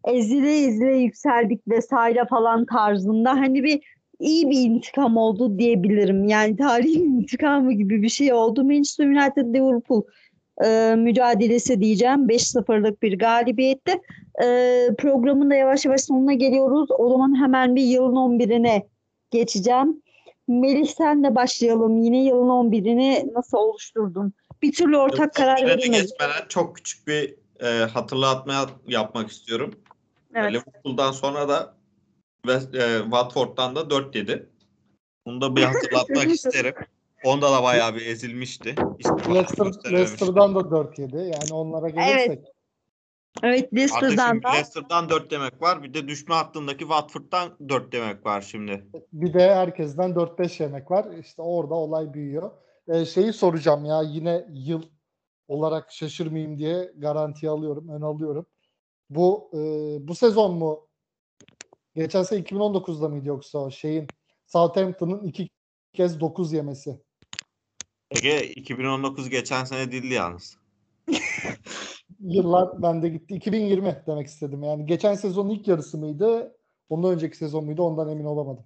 Ezile ezile yükseldik vesaire falan tarzında hani bir iyi bir intikam oldu diyebilirim. Yani tarihin intikamı gibi bir şey oldu. Manchester United Liverpool e, mücadelesi diyeceğim. 5-0'lık bir galibiyette. E, programın da yavaş yavaş sonuna geliyoruz. O zaman hemen bir yılın 11'ine geçeceğim. Melih senle başlayalım. Yine yılın 11'ini nasıl oluşturdun? Bir türlü ortak karar Treni veremedik. geçmeden çok küçük bir e, hatırlatma yapmak istiyorum. Evet. Liverpool'dan sonra da ve e, Watford'dan da 4 yedi. Bunu da bir hatırlatmak isterim. Onda da bayağı bir ezilmişti. Leicester. Leicester'dan da 4 yedi. Yani onlara gelirsek. Evet, Artık Leicester'dan da. Leicester'dan 4 demek var. Bir de düşme hattındaki Watford'dan 4 demek var şimdi. Bir de herkesten 4-5 yemek var. İşte orada olay büyüyor. Ee, şeyi soracağım ya yine yıl olarak şaşırmayayım diye garanti alıyorum, ön alıyorum. Bu e, bu sezon mu? Geçen sene 2019'da mıydı yoksa o şeyin Southampton'ın iki kez 9 yemesi. Ege 2019 geçen sene değildi yalnız. Yıllar bende gitti. 2020 demek istedim. Yani geçen sezonun ilk yarısı mıydı? Ondan önceki sezon muydu? Ondan emin olamadım.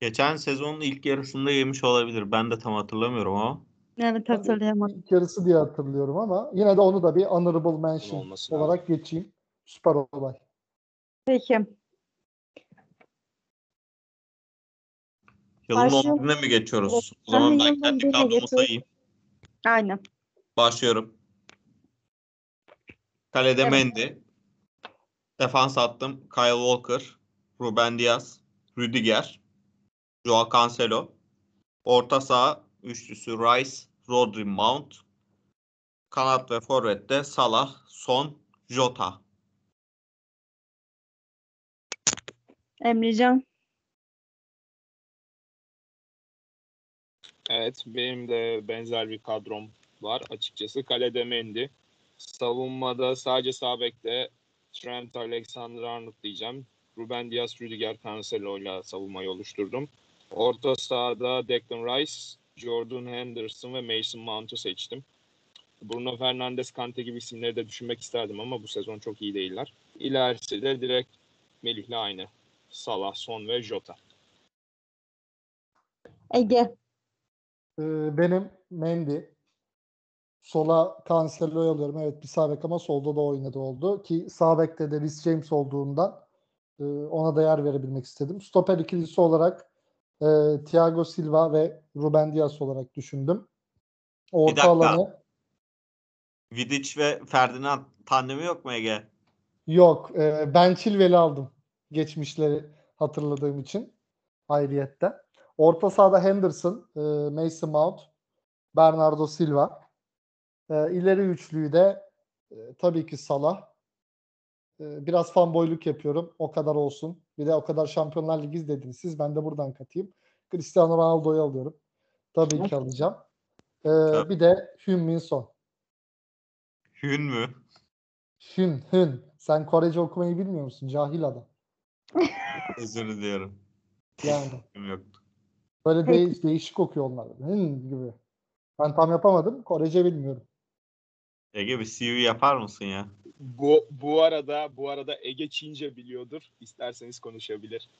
Geçen sezonun ilk yarısında yemiş olabilir. Ben de tam hatırlamıyorum ama. Evet hatırlayamadım. İlk yarısı diye hatırlıyorum ama yine de onu da bir honorable mention olması lazım. olarak geçeyim. Süper olay. Peki. Yılın Başlayalım. 11'ine mi geçiyoruz? O zaman ben kendi 11'ine kadromu sayayım. Aynen. Başlıyorum. Kalede Evet. Mendy. Defans attım. Kyle Walker. Ruben Diaz. Rüdiger. Joao Cancelo. Orta saha üçlüsü Rice. Rodri Mount. Kanat ve forvette Salah, Son, Jota. Emrecan. Evet, benim de benzer bir kadrom var açıkçası. Kalede Mendy. Savunmada sadece sağ Trent Alexander-Arnold diyeceğim. Ruben Dias, Rüdiger Cancelo ile savunmayı oluşturdum. Orta sahada Declan Rice, Jordan Henderson ve Mason Mount'u seçtim. Bruno Fernandes, Kante gibi isimleri de düşünmek isterdim ama bu sezon çok iyi değiller. İlerisi de direkt Melih'le aynı. Salah, Son ve Jota. Ege. Ee, benim Mendy. Sola Cancelo'yu alıyorum. Evet bir sağ bek ama solda da oynadı oldu. Ki sağ bekte de Reece James olduğundan e, ona da yer verebilmek istedim. Stoper ikilisi olarak e, Thiago Silva ve Ruben Dias olarak düşündüm. Orta alanı Vidic ve Ferdinand tandemi yok mu Ege? yok. E, ben Chilwell'i aldım. Geçmişleri hatırladığım için. Ayrıyetten. Orta sahada Henderson, e, Mason Mount, Bernardo Silva. E, ileri üçlüyü de e, tabii ki Salah. E, biraz fanboyluk yapıyorum. O kadar olsun. Bir de o kadar Şampiyonlar Ligi izlediniz siz. Ben de buradan katayım. Cristiano Ronaldo'yu alıyorum. Tabii ki alacağım. E, Tabii. bir de Heung-min Son. Hün mü? Hün, Hün. Sen Korece okumayı bilmiyor musun? Cahil adam. Özür diliyorum. Yani. Hün yoktu. Böyle de- değişik okuyor onlar. Hün gibi. Ben tam yapamadım. Korece bilmiyorum. Ege bir CV yapar mısın ya? Bu bu arada bu arada Ege Çince biliyordur. İsterseniz konuşabilir.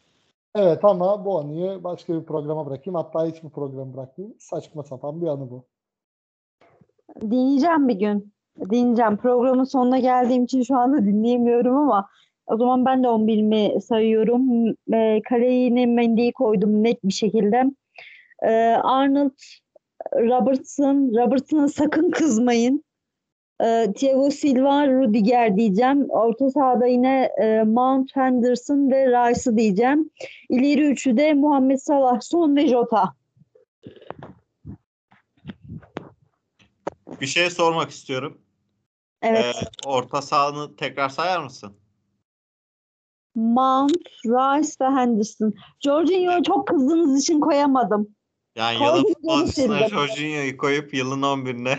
Evet ama bu anıyı başka bir programa bırakayım. Hatta hiçbir program bırakmayayım. Saçma sapan bir anı bu. Dinleyeceğim bir gün. Dinleyeceğim. Programın sonuna geldiğim için şu anda dinleyemiyorum ama o zaman ben de 11'imi sayıyorum. E, kaleye yine Mendy'yi koydum net bir şekilde. E, Arnold, Robertson, Robertson'a sakın kızmayın. E, Thiago Silva, Rudiger diyeceğim. Orta sahada yine e, Mount Henderson ve Rice'ı diyeceğim. İleri üçü de Muhammed Salah, Son ve Jota. Bir şey sormak istiyorum. Evet. Ee, orta sahanı tekrar sayar mısın? Mount, Rice ve Henderson. Jorginho'ya çok kızdığınız için koyamadım. Yani Koydum, yılın futbolcusuna. Jorginho'yu koyup yılın 11'ine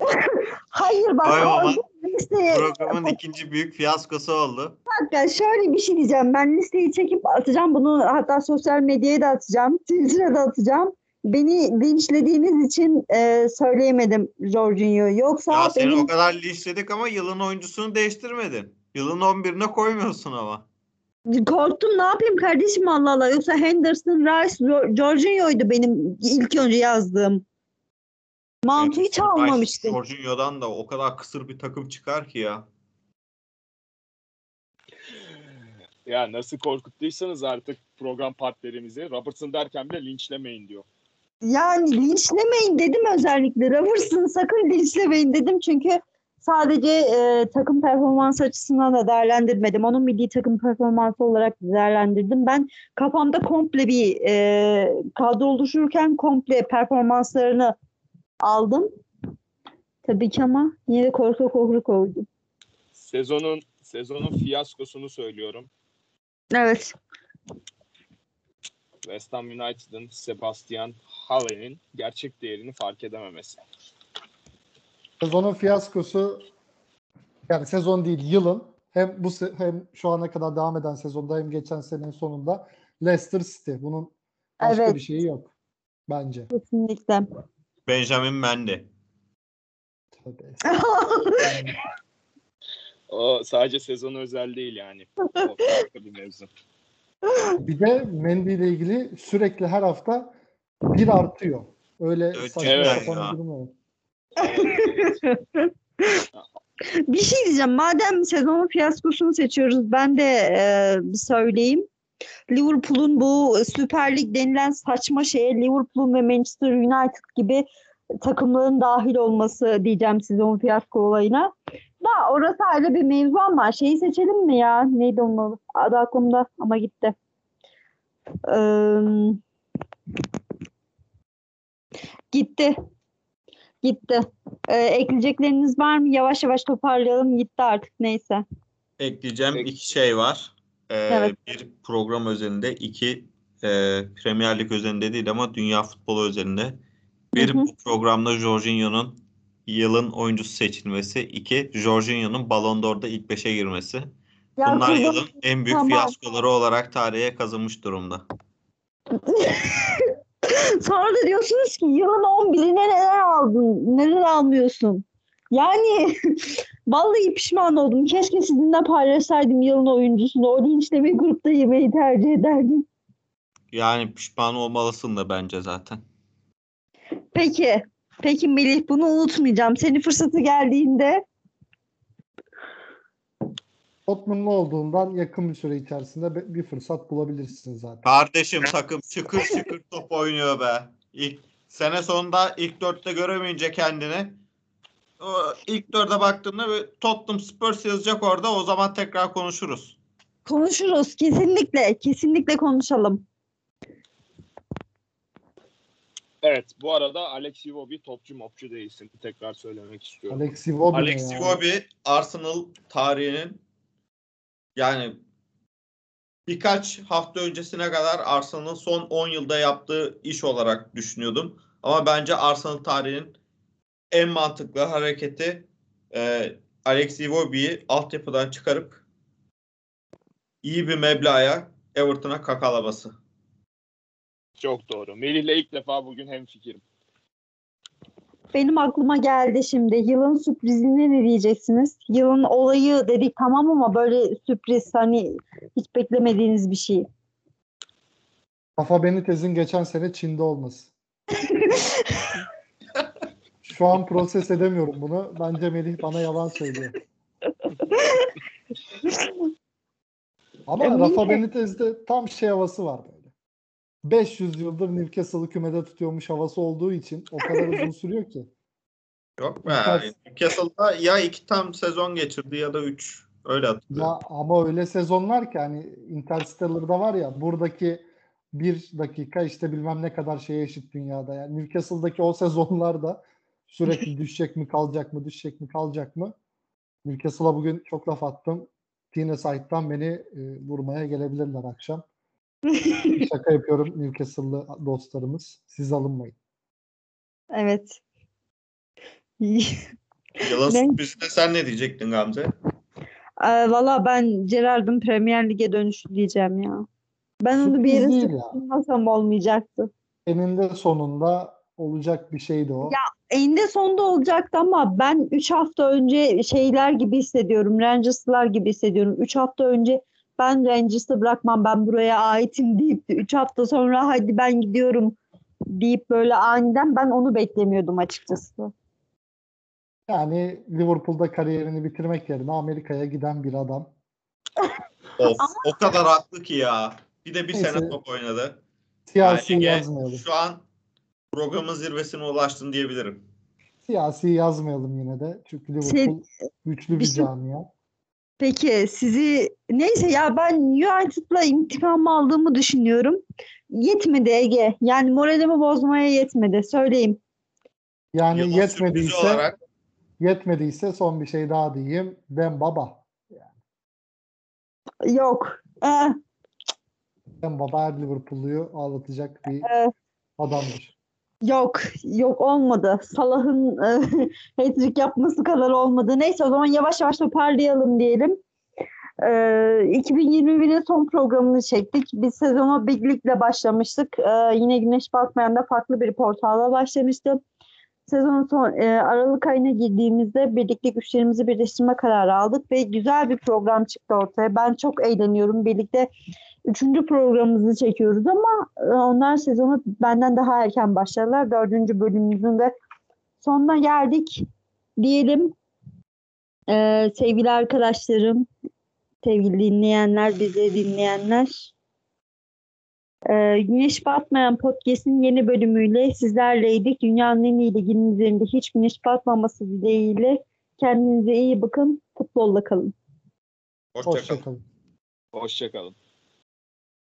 Hayır bak Koymaman orada listeye programın ikinci büyük fiyaskosu oldu. dakika şöyle bir şey diyeceğim. Ben listeyi çekip atacağım. Bunu hatta sosyal medyaya da atacağım. Twitter'a da atacağım. Beni linçlediğiniz için e, söyleyemedim Jorginho'yu. Yoksa Ya seni benim o kadar linçledik ama yılın oyuncusunu değiştirmedin. Yılın 11'ine koymuyorsun ama. Korktum ne yapayım kardeşim Allah Allah. Yoksa Henderson, Rice, Jo- Jorginho'ydu benim ilk önce yazdığım. Mount'u hiç almamıştım. Jorginho'dan da o kadar kısır bir takım çıkar ki ya. Ya nasıl korkuttuysanız artık program partnerimizi Robertson derken bile linçlemeyin diyor. Yani linçlemeyin dedim özellikle. Robertson sakın linçlemeyin dedim çünkü sadece e, takım performansı açısından da değerlendirmedim. Onun milli takım performansı olarak değerlendirdim. Ben kafamda komple bir e, kadro oluşurken komple performanslarını aldım. Tabii ki ama yine de korku korku koydum. Sezonun sezonun fiyaskosunu söylüyorum. Evet. West Ham United'ın Sebastian Halle'nin gerçek değerini fark edememesi. Sezonun fiyaskosu yani sezon değil yılın hem bu se- hem şu ana kadar devam eden sezonda hem geçen senenin sonunda Leicester City. Bunun başka Evet. bir şeyi yok bence. Kesinlikle. Benjamin Mendy. Tövbe O sadece sezon özel değil yani. O farklı bir mevzu. Bir de Mendy ile ilgili sürekli her hafta bir artıyor. Öyle Evet, saçma evet sapan bir durum. Bir şey diyeceğim. Madem sezonun fiyaskosunu seçiyoruz ben de e, söyleyeyim. Liverpool'un bu Süper Lig denilen saçma şeye Liverpool ve Manchester United gibi takımların dahil olması diyeceğim sezon fiyasko olayına. Da orası ayrı bir mevzu ama şeyi seçelim mi ya? Neydi onun? Adı aklımda ama gitti. Ee, gitti. Gitti. Ee, ekleyecekleriniz var mı? Yavaş yavaş toparlayalım. Gitti artık neyse. Ekleyeceğim Peki. iki şey var. Ee, Evet. Bir program özelinde, iki e, Premier Lig özelinde değil ama dünya futbolu özelinde. Bir Hı hı. bu programda Jorginho'nun yılın oyuncusu seçilmesi. iki Jorginho'nun Ballon d'Or'da ilk beşe girmesi. Ya Bunlar kızım, yılın en büyük tamam. fiyaskoları olarak tarihe kazınmış durumda. Sonra da diyorsunuz ki yılın 11'ine neler aldın, neler almıyorsun. Yani vallahi pişman oldum. Keşke sizinle paylaşsaydım yılın oyuncusunu. O linçlemeyi grupta yemeyi tercih ederdim. Yani pişman olmalısın da bence zaten. Peki. Peki Melih bunu unutmayacağım. Senin fırsatı geldiğinde Tottenham'lı olduğundan yakın bir süre içerisinde bir fırsat bulabilirsiniz zaten. Kardeşim takım şıkır şıkır top oynuyor be. İlk sene sonunda ilk dörtte göremeyince kendini o ilk dörde baktığında bir Tottenham Spurs yazacak orada o zaman tekrar konuşuruz. konuşuruz. Kesinlikle. Kesinlikle konuşalım. Evet bu arada Alex Iwobi topçu mopçu değilsin. Tekrar söylemek istiyorum. Alex Iwobi Alex? Iwobi Arsenal tarihinin yani birkaç hafta öncesine kadar Arsenal'ın son 10 yılda yaptığı iş olarak düşünüyordum. Ama bence Arsenal tarihinin en mantıklı hareketi e, Alex Iwobi'yi altyapıdan çıkarıp iyi bir meblağa Everton'a kakalaması. Çok doğru. Melih'le ilk defa bugün hemfikirim. Benim aklıma geldi şimdi. Yılın sürprizine ne diyeceksiniz? Yılın olayı dedik tamam ama böyle sürpriz hani hiç beklemediğiniz bir şey. Rafa Benitez'in geçen sene Çin'de olması. Şu an proses edemiyorum bunu. Bence Melih bana yalan söylüyor. Ama. Rafa Benitez'de tam şey havası var. 500 yıldır Newcastle'ı kümede tutuyormuş havası olduğu için o kadar uzun sürüyor ki. Yok be. Newcastle- Newcastle'da ya iki tam sezon geçirdi ya da üç. Öyle hatırlıyorum. Ya ama öyle sezonlar ki hani Interstellar'da var ya buradaki bir dakika işte bilmem ne kadar şeye eşit dünyada. Yani Newcastle'daki o sezonlarda sürekli düşecek mi kalacak mı düşecek mi kalacak mı? Newcastle'a bugün çok laf attım. Tyneside beni e, vurmaya gelebilirler akşam. Şaka yapıyorum Newcastle'lı dostlarımız. Siz alınmayın. Evet. Yılan Ne? sürprizine sen ne diyecektin Gamze? Ee, Valla ben Gerard'ın Premier Lig'e dönüşü diyeceğim ya. Ben onu bir ya. sıkıştırmasam olmayacaktı. Eninde sonunda olacak bir şeydi o. Eninde sonunda olacaktı ama ben 3 hafta önce şeyler gibi hissediyorum. Rangers'lar gibi hissediyorum. 3 hafta önce ben Rangers'ı bırakmam ben buraya aitim deyip 3 hafta sonra hadi ben gidiyorum deyip böyle aniden ben onu beklemiyordum açıkçası. Yani Liverpool'da kariyerini bitirmek yerine Amerika'ya giden bir adam. Of o kadar haklı ki ya. Bir de bir Neyse. sene top oynadı. Siyasi Yani yazmayalım. Şu an programın zirvesine ulaştın diyebilirim. Siyasi yazmayalım yine de. Çünkü Liverpool Şey- güçlü bir bir şey- camia. Peki sizi neyse ya ben United'la intikam aldığımı düşünüyorum. Yetmedi Ege. Yani moralimi bozmaya yetmedi. Söyleyeyim. Yani Yılın yetmediyse olarak yetmediyse son bir şey daha diyeyim. Ben baba. Yok. Ee, Ben baba Liverpool'luyu ağlatacak bir Evet. adamdır. Yok, yok olmadı. Salah'ın e, hat-trick yapması kadar olmadı. Neyse o zaman yavaş yavaş toparlayalım diyelim. E, 2021'in son programını çektik. Biz sezona Big League'le başlamıştık. E, yine Güneş Batmayan'da farklı bir portalla başlamıştı. Sezonun son e, Aralık ayına girdiğimizde birlikte güçlerimizi birleştirme kararı aldık ve güzel bir program çıktı ortaya. Ben çok eğleniyorum. Birlikte Üçüncü programımızı çekiyoruz ama e, onlar sezonu benden daha erken başladılar. Dördüncü bölümümüzün de sonuna geldik diyelim. Ee, sevgili arkadaşlarım, sevgili dinleyenler, bizi dinleyenler. Ee, Güneş Batmayan Podcast'in yeni bölümüyle sizlerleydik. Dünyanın en iyi liginin üzerinde hiç güneş batmaması dileğiyle kendinize iyi bakın. Futbolla kalın. hoşçakalın. Hoşçakalın. Hoşçakalın.